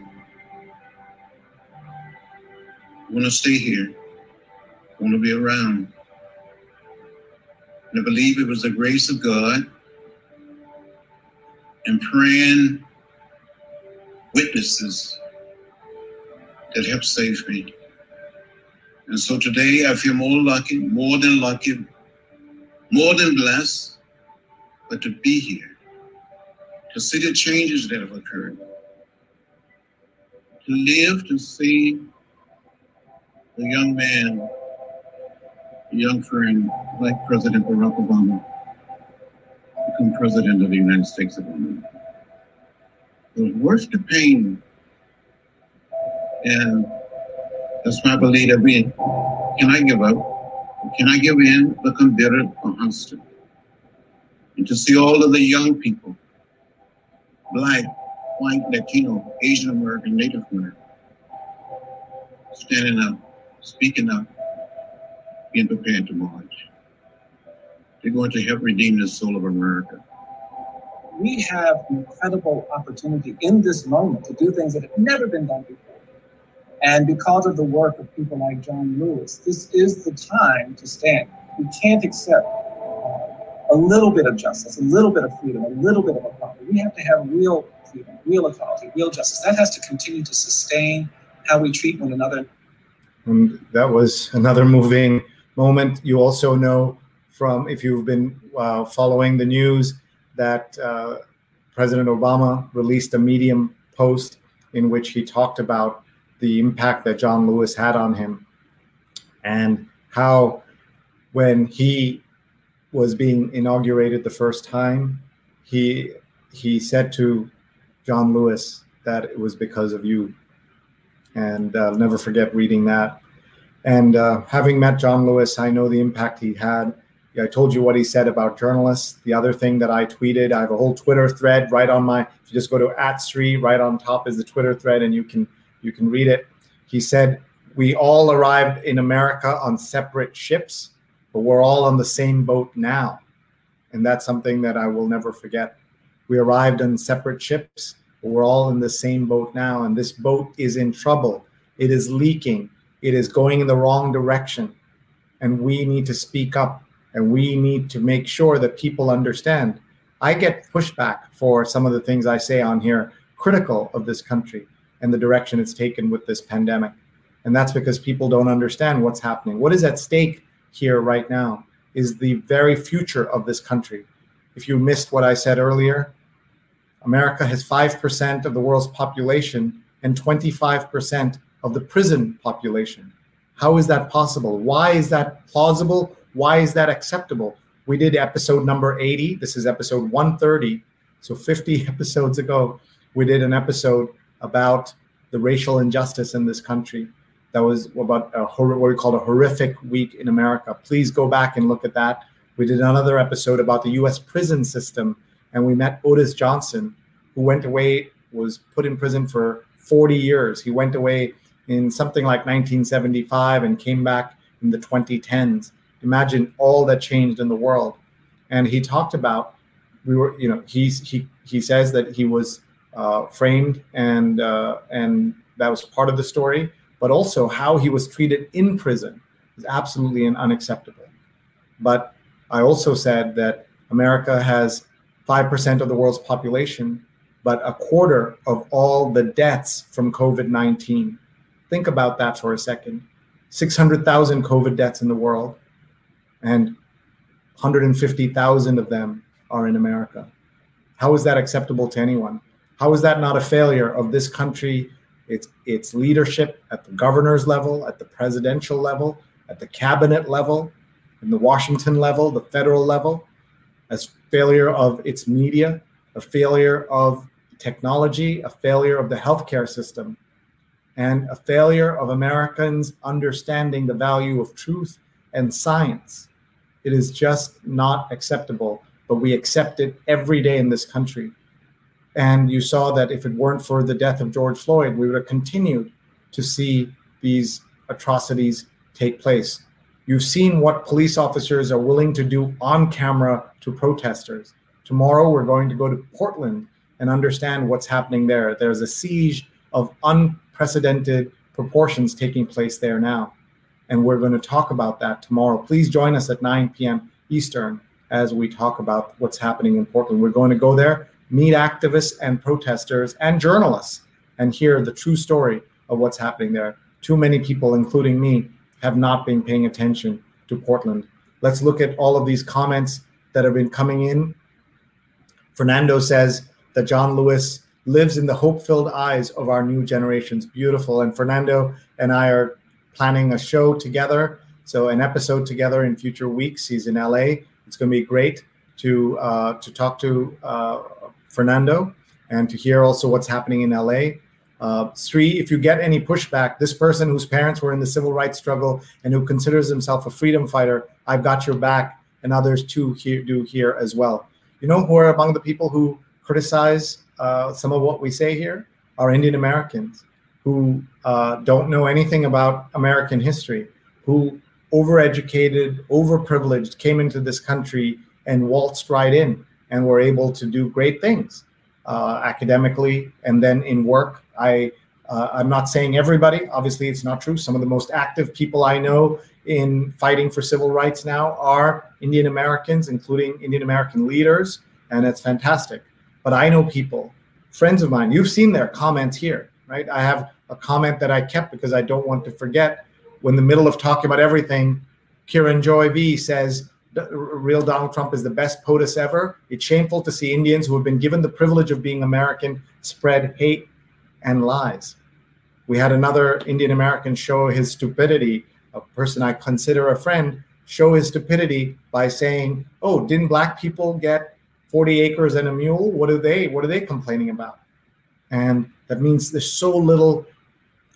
Speaker 9: I want to stay here. I want to be around. And I believe it was the grace of God and praying witnesses that helped save me. And so today I feel more lucky, more than lucky, more than blessed, but to be here, to see the changes that have occurred, to live to see the young man, the young friend like President Barack Obama become president of the United States of America. The worst pain and that's why I believe that we can I give up? Can I give in, become bitter or hostile? And to see all of the young people, black, white, Latino, Asian American, Native American, standing up, speaking up, being prepared to march. They're going to help redeem the soul of America.
Speaker 10: We have an incredible opportunity in this moment to do things that have never been done before. And because of the work of people like John Lewis, this is the time to stand. We can't accept uh, a little bit of justice, a little bit of freedom, a little bit of equality. We have to have real freedom, real equality, real justice. That has to continue to sustain how we treat one another.
Speaker 1: And that was another moving moment. You also know from, if you've been uh, following the news, that uh, President Obama released a Medium post in which he talked about the impact that John Lewis had on him and how when he was being inaugurated the first time he he said to John Lewis that it was because of you. And uh, I'll never forget reading that. And uh, having met John Lewis I know the impact he had I told you what he said about journalists. The other thing that I tweeted, I have a whole Twitter thread right on my. If you just go to at Sree, right on top is the Twitter thread, and you can you can read it. He said, We all arrived in America on separate ships, but we're all on the same boat now. And that's something that I will never forget. We arrived on separate ships, but we're all in the same boat now. And this boat is in trouble. It is leaking. It is going in the wrong direction. And we need to speak up and we need to make sure that people understand. I get pushback for some of the things I say on here, critical of this country and the direction it's taken with this pandemic. And that's because people don't understand what's happening. What is at stake here right now is the very future of this country. If you missed what I said earlier, America has 5% of the world's population and 25% of the prison population. How is that possible? Why is that plausible? Why is that acceptable? We did episode number 80. This is episode 130. So 50 episodes ago, we did an episode about the racial injustice in this country. That was about a, what we called a horrific week in America. Please go back and look at that. We did another episode about the U.S. prison system, and we met Otis Johnson, who went away, was put in prison for 40 years. He went away in something like 1975 and came back in the 2010s. Imagine all that changed in the world. And he talked about we were, you know, he's he he says that he was uh, framed, and uh, and that was part of the story. But also how he was treated in prison is absolutely unacceptable. But I also said that America has five percent of the world's population, but a quarter of all the deaths from COVID nineteen. Think about that for a second. 600,000 COVID deaths in the world, and 150,000 of them are in America. How is that acceptable to anyone? How is that not a failure of this country, its its leadership at the governor's level, at the presidential level, at the cabinet level, in the Washington level, the federal level, as failure of its media, a failure of technology, a failure of the healthcare system, and a failure of Americans understanding the value of truth and science. It is just not acceptable, but we accept it every day in this country. And you saw that if it weren't for the death of George Floyd, we would have continued to see these atrocities take place. You've seen what police officers are willing to do on camera to protesters. Tomorrow, we're going to go to Portland and understand what's happening there. There's a siege of unprecedented proportions taking place there now. And we're going to talk about that tomorrow. Please join us at 9 p.m. Eastern as we talk about what's happening in Portland. We're going to go there meet activists and protesters and journalists and hear the true story of what's happening there. Too many people, including me, have not been paying attention to Portland. Let's look at all of these comments that have been coming in. Fernando says that John Lewis lives in the hope filled eyes of our new generations. Beautiful. And Fernando and I are planning a show together. So, an episode together in future weeks. He's in LA. It's going to be great to uh, to talk to uh, Fernando and to hear also what's happening in LA. Uh, Sree, if you get any pushback, this person whose parents were in the civil rights struggle and who considers himself a freedom fighter, I've got your back, and others too here, do here as well. You know who are among the people who criticize uh, some of what we say here? Are Indian Americans who uh, don't know anything about American history, who overeducated, overprivileged, came into this country and waltzed right in and were able to do great things uh, academically and then in work. I uh, I'm not saying everybody. Obviously, it's not true. Some of the most active people I know in fighting for civil rights now are Indian Americans, including Indian American leaders, and it's fantastic. But I know people, friends of mine. You've seen their comments here, right? I have a comment that I kept because I don't want to forget. When the middle of talking about everything, Kiran Joy V says, real Donald Trump is the best POTUS ever. It's shameful to see Indians who have been given the privilege of being American spread hate and lies. We had another Indian American show his stupidity, a person I consider a friend, show his stupidity by saying, "Oh, didn't black people get 40 acres and a mule? What are they what are they complaining about?" And that means there's so little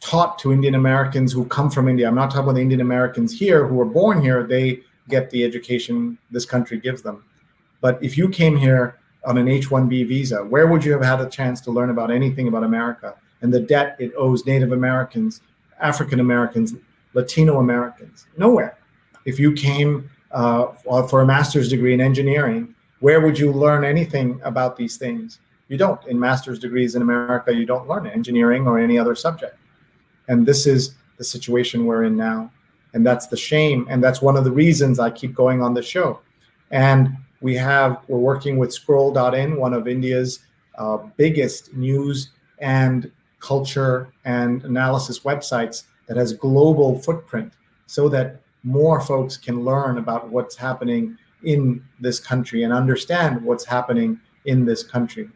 Speaker 1: taught to Indian Americans who come from India. I'm not talking about the Indian Americans here who were born here. They get the education this country gives them. But if you came here on an H-1B visa, where would you have had a chance to learn about anything about America? and the debt it owes Native Americans, African Americans, Latino Americans. Nowhere. If you came uh, for a master's degree in engineering, where would you learn anything about these things? You don't. In master's degrees in America, you don't learn engineering or any other subject. And this is the situation we're in now. And that's the shame. And that's one of the reasons I keep going on the show. And we have, we're working with Scroll.in, one of India's uh, biggest news and culture and analysis websites that has global footprint so that more folks can learn about what's happening in this country and understand what's happening in this country.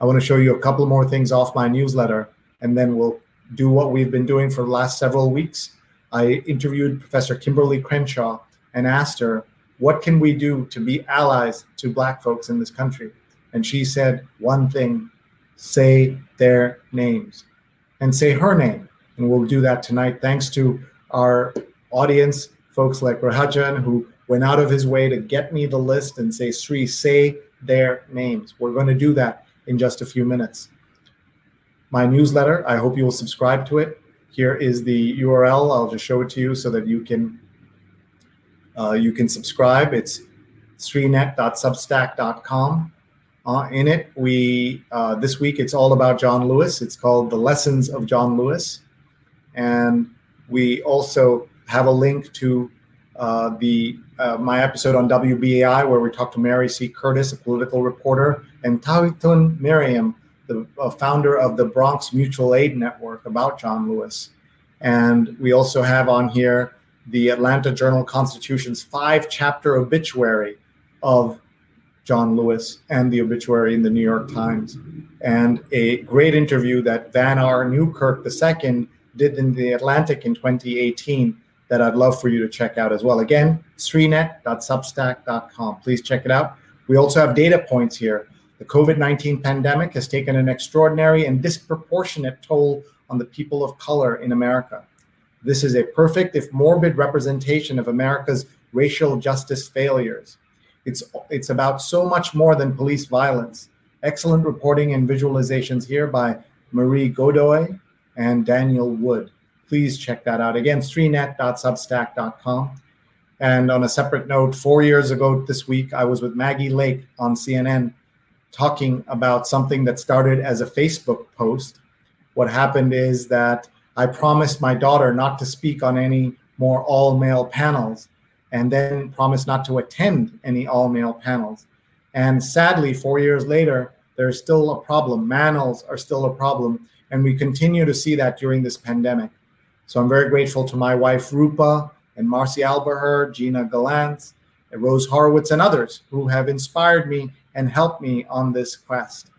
Speaker 1: I want to show you a couple more things off my newsletter and then we'll do what we've been doing for the last several weeks. I interviewed Professor Kimberlé Crenshaw and asked her, What can we do to be allies to Black folks in this country? And she said one thing say their names and say her name. And we'll do that tonight thanks to our audience, folks like Rahajan, who went out of his way to get me the list and say, Sree, say their names. We're going to do that in just a few minutes. My newsletter, I hope you will subscribe to it. Here is the URL. I'll just show it to you so that you can uh, you can subscribe. It's sreenet.substack.com. Uh, in it, we uh, this week it's all about John Lewis. It's called "The Lessons of John Lewis," and we also have a link to uh, the uh, my episode on WBAI where we talked to Mary C. Curtis, a political reporter, and Tawitun Miriam, the uh, founder of the Bronx Mutual Aid Network, about John Lewis. And we also have on here the Atlanta Journal Constitution's five-chapter obituary of John Lewis and the obituary in the New York Times, and a great interview that Van R. Newkirk II did in the Atlantic in 2018 that I'd love for you to check out as well. Again, sreenet.substack.com. Please check it out. We also have data points here. The COVID 19 pandemic has taken an extraordinary and disproportionate toll on the people of color in America. This is a perfect, if morbid, representation of America's racial justice failures. It's it's about so much more than police violence. Excellent reporting and visualizations here by Marie Godoy and Daniel Wood. Please check that out. Again, sreenet.substack.com. And on a separate note, four years ago this week, I was with Maggie Lake on CNN talking about something that started as a Facebook post. What happened is that I promised my daughter not to speak on any more all male panels and then promised not to attend any all male panels. And sadly, four years later, there's still a problem. Manels are still a problem. And we continue to see that during this pandemic. So I'm very grateful to my wife, Rupa, and Marcy Alberher, Gina Glantz, Rose Horowitz, and others who have inspired me and helped me on this quest.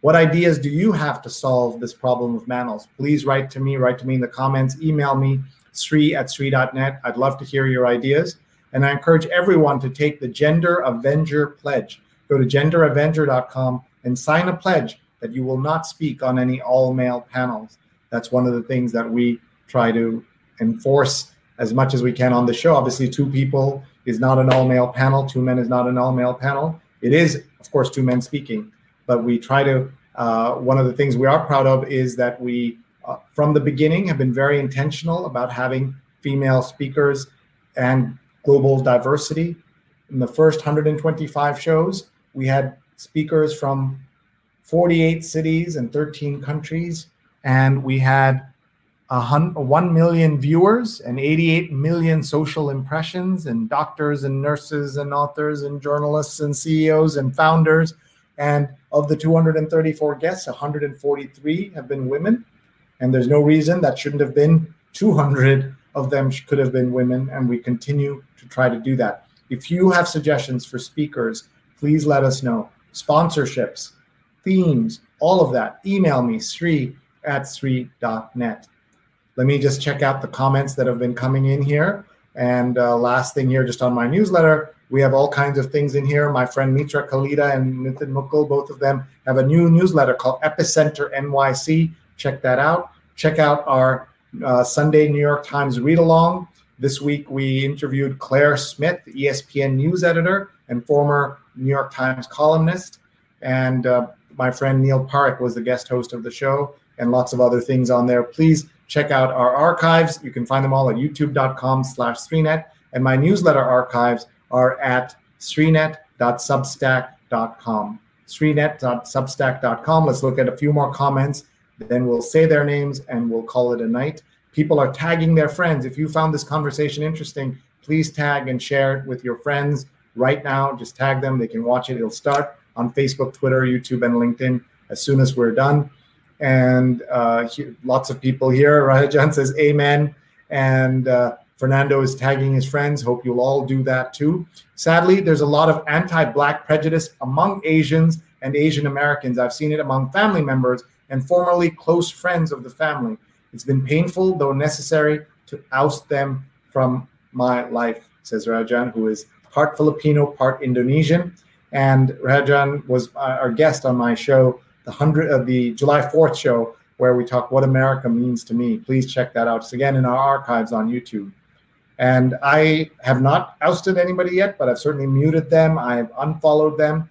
Speaker 1: What ideas do you have to solve this problem of Manels? Please write to me, write to me in the comments, email me, sree at sree.net. I'd love to hear your ideas. And I encourage everyone to take the Gender Avenger Pledge. Go to genderavenger.com and sign a pledge that you will not speak on any all male panels. That's one of the things that we try to enforce as much as we can on the show. Obviously, two people is not an all male panel, two men is not an all male panel. It is, of course, two men speaking, but we try to. Uh, one of the things we are proud of is that we, uh, from the beginning, have been very intentional about having female speakers and global diversity. In the first 125 shows, we had speakers from 48 cities and 13 countries, and we had 1 million viewers and 88 million social impressions, and doctors and nurses and authors and journalists and CEOs and founders. And of the 234 guests, 143 have been women. And there's no reason that shouldn't have been 200 of them could have been women. And we continue to try to do that. If you have suggestions for speakers, please let us know. Sponsorships, themes, all of that. Email me, sree at sree.net. Let me just check out the comments that have been coming in here. And uh, last thing here, just on my newsletter, we have all kinds of things in here. My friend Mitra Kalita and Nitin Mukul, both of them have a new newsletter called Epicenter NYC. Check that out. Check out our uh, Sunday New York Times read along. This week we interviewed Claire Smith, ESPN news editor and former New York Times columnist. And uh, my friend Neil Park was the guest host of the show, and lots of other things on there. Please check out our archives. You can find them all at youtube.com slash Sreenet. And my newsletter archives are at sreenet.substack.com. Sreenet.substack.com. Let's look at a few more comments. Then we'll say their names and we'll call it a night. People are tagging their friends. If you found this conversation interesting, please tag and share it with your friends right now. Just tag them. They can watch it. It'll start on Facebook, Twitter, YouTube, and LinkedIn as soon as we're done. And uh, he, lots of people here. Rajan says, Amen. And uh, Fernando is tagging his friends. Hope you'll all do that too. Sadly, there's a lot of anti Black prejudice among Asians and Asian Americans. I've seen it among family members and formerly close friends of the family. It's been painful, though necessary, to oust them from my life, says Rajan, who is part Filipino, part Indonesian. And Rajan was our guest on my show, the hundred of uh, the July 4th show, where we talk what America means to me. Please check that out. It's again in our archives on YouTube. And I have not ousted anybody yet, but I've certainly muted them. I've unfollowed them,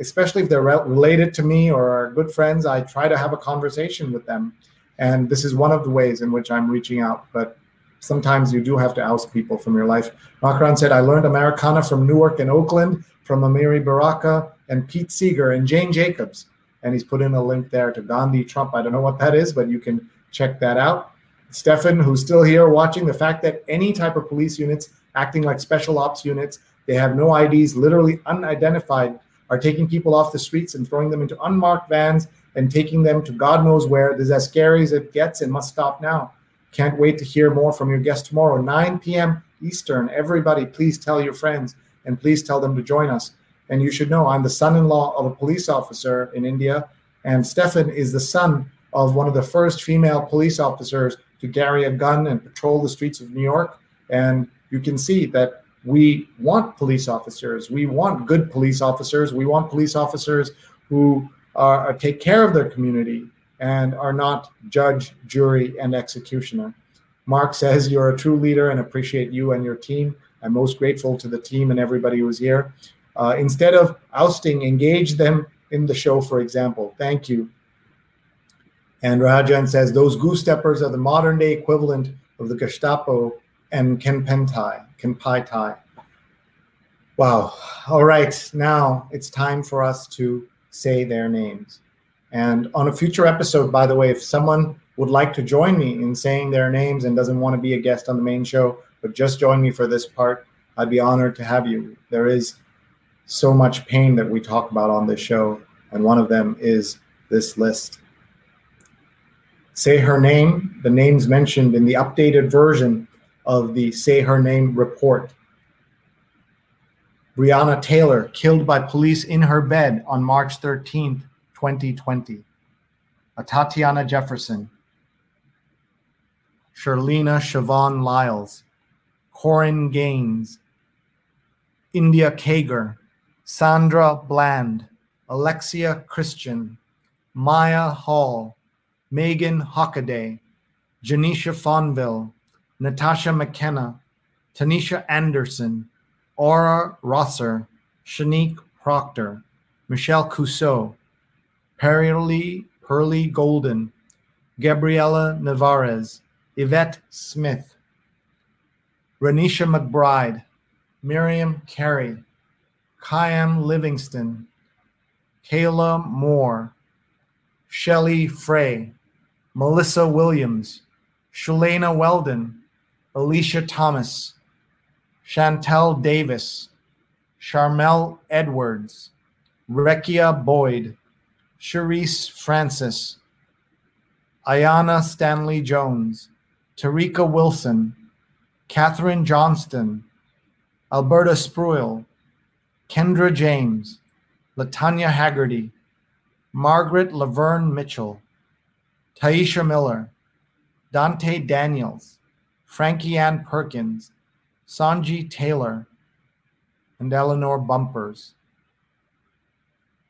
Speaker 1: especially if they're re- related to me or are good friends. I try to have a conversation with them. And this is one of the ways in which I'm reaching out. But sometimes you do have to oust people from your life. Makran said, I learned Americana from Newark and Oakland, from Amiri Baraka and Pete Seeger and Jane Jacobs. And he's put in a link there to Gandhi Trump. I don't know what that is, but you can check that out. Stefan, who's still here watching, the fact that any type of police units acting like special ops units, they have no IDs, literally unidentified, are taking people off the streets and throwing them into unmarked vans and taking them to God knows where. This is as scary as it gets and must stop now. Can't wait to hear more from your guest tomorrow, 9 p.m. Eastern. Everybody, please tell your friends and please tell them to join us. And you should know I'm the son in law of a police officer in India, and Stefan is the son of one of the first female police officers to carry a gun and patrol the streets of New York. And you can see that we want police officers. We want good police officers. We want police officers who are, uh, take care of their community and are not judge, jury, and executioner. Mark says, You're a true leader and appreciate you and your team. I'm most grateful to the team and everybody who was here. Uh, instead of ousting, engage them in the show, for example. Thank you. And Rajan says those goose steppers are the modern day equivalent of the Gestapo and Kempeitai, Kenpai Wow. All right. Now it's time for us to say their names. And on a future episode, by the way, if someone would like to join me in saying their names and doesn't want to be a guest on the main show, but just join me for this part, I'd be honored to have you. There is so much pain that we talk about on this show, and one of them is this list. Say Her Name, the names mentioned in the updated version of the Say Her Name report. Breonna Taylor, killed by police in her bed on March 13th, 2020. Tatiana Jefferson. Charleena Chavon Lyles. Korryn Gaines. India Kager. Sandra Bland. Alexia Christian. Mya Hall. Meagan Hockaday, Janisha Fonville, Natasha McKenna, Tanisha Anderson, Aura Rosser, Sheneque Proctor, Michelle Cusseaux, Pearlie, Pearlie Golden, Gabriella Nevarez, Yvette Smith, Renisha McBride, Miriam Carey, Kyam Livingston, Kayla Moore, Shelley Frey, Melissa Williams, Shalena Weldon, Alicia Thomas, Shantel Davis, Sharmel Edwards, Rekia Boyd, Shereese Francis, Aiyana Stanley Jones, Tarika Wilson, Kathryn Johnston, Alberta Spruill, Kendra James, Latanya Haggerty, Margaret Laverne Mitchell, Tyisha Miller, Dante Daniels, Frankie Ann Perkins, Sonji Taylor, and Eleanor Bumpurs.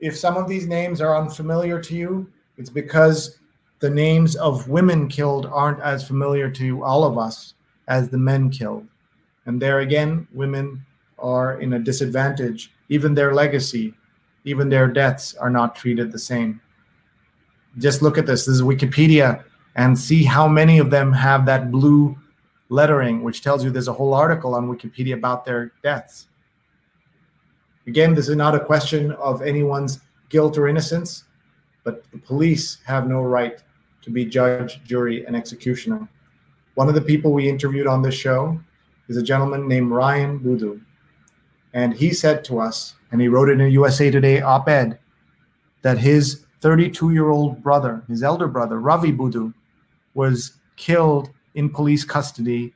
Speaker 1: If some of these names are unfamiliar to you, it's because the names of women killed aren't as familiar to all of us as the men killed. And there again, women are in a disadvantage. Even their legacy, even their deaths are not treated the same. Just look at this. This is Wikipedia and see how many of them have that blue lettering, which tells you there's a whole article on Wikipedia about their deaths. Again, this is not a question of anyone's guilt or innocence, but the police have no right to be judge, jury, and executioner. One of the people we interviewed on this show is a gentleman named Ryan Boodoo. And he said to us, and he wrote it in a USA Today op ed, that his 32 year old brother, his elder brother, Ravi Boodoo, was killed in police custody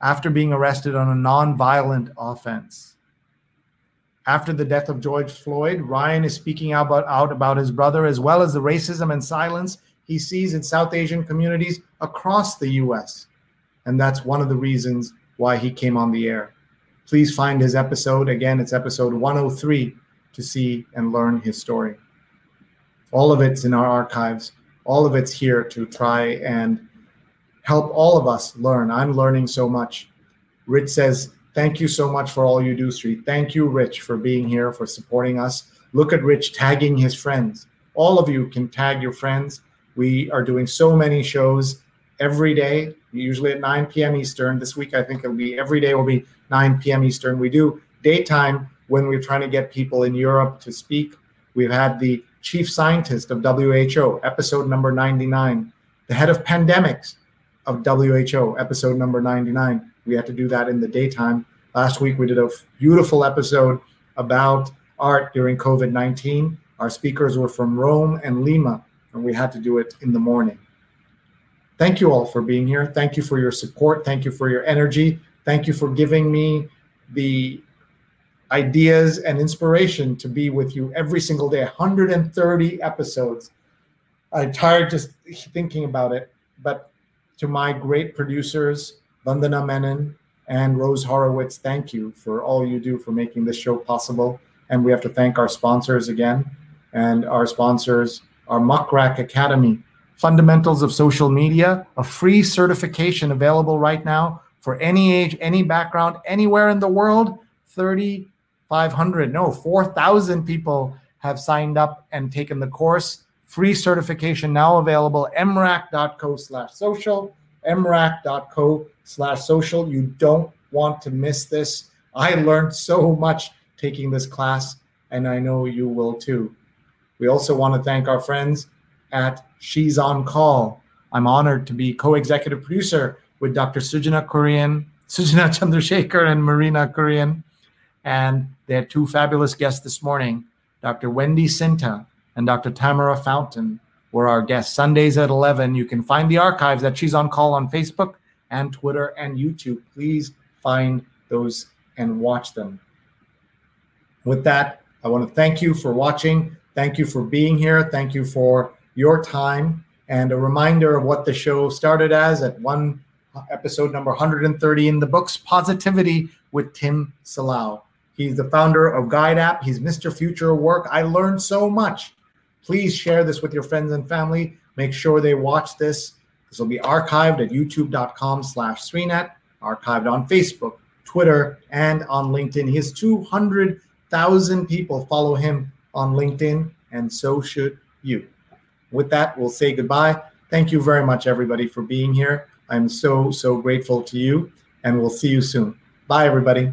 Speaker 1: after being arrested on a non-violent offense. After the death of George Floyd, Ryan is speaking out about, out about his brother as well as the racism and silence he sees in South Asian communities across the US. And that's one of the reasons why he came on the air. Please find his episode. Again, it's episode 103 to see and learn his story. All of it's in our archives. All of it's here to try and help all of us learn. I'm learning so much. Rich says, Thank you so much for all you do, Sree. Thank you, Rich, for being here, for supporting us. Look at Rich tagging his friends. All of you can tag your friends. We are doing so many shows every day, usually at 9 p.m. Eastern. This week, I think it'll be every day will be 9 p.m. Eastern. We do daytime when we're trying to get people in Europe to speak. We've had the chief scientist of WHO, episode number 99, the head of pandemics, of WHO, episode number 99. We had to do that in the daytime. Last week, we did a beautiful episode about art during COVID 19. Our speakers were from Rome and Lima, and we had to do it in the morning. Thank you all for being here. Thank you for your support. Thank you for your energy. Thank you for giving me the ideas and inspiration to be with you every single day. 130 episodes. I'm tired just thinking about it, but to my great producers, Vandana Menon and Rose Horowitz, thank you for all you do for making this show possible. And we have to thank our sponsors again. And our sponsors are Muck Rack Academy, Fundamentals of Social Media, a free certification available right now for any age, any background, anywhere in the world. 3,500, no, 4,000 people have signed up and taken the course. Free certification now available mrac.co slash social mrac.co slash social. You don't want to miss this. I learned so much taking this class and i know you will too. We also want to thank our friends at she's on call. I'm honored to be co-executive producer with dr sujana kurian sujana chandrasekhar and marina kurian and they had two fabulous guests this morning dr wendy sinta and Dr. Tamara Fountain were our guests. Sundays at 11. You can find the archives that She's on Call on Facebook and Twitter and YouTube. Please find those and watch them. With that, I want to thank you for watching. Thank you for being here. Thank you for your time. And a reminder of what the show started as at one episode number 130 in the books Positivity with Tim Salau. He's the founder of Guide App. He's Mr. Future Work. I learned so much Please share this with your friends and family. Make sure they watch this. This will be archived at youtube.com slash archived on Facebook, Twitter, and on LinkedIn. He has 200,000 people follow him on LinkedIn, and so should you. With that, we'll say goodbye. Thank you very much, everybody, for being here. I'm so, so grateful to you. and we'll see you soon. Bye, everybody.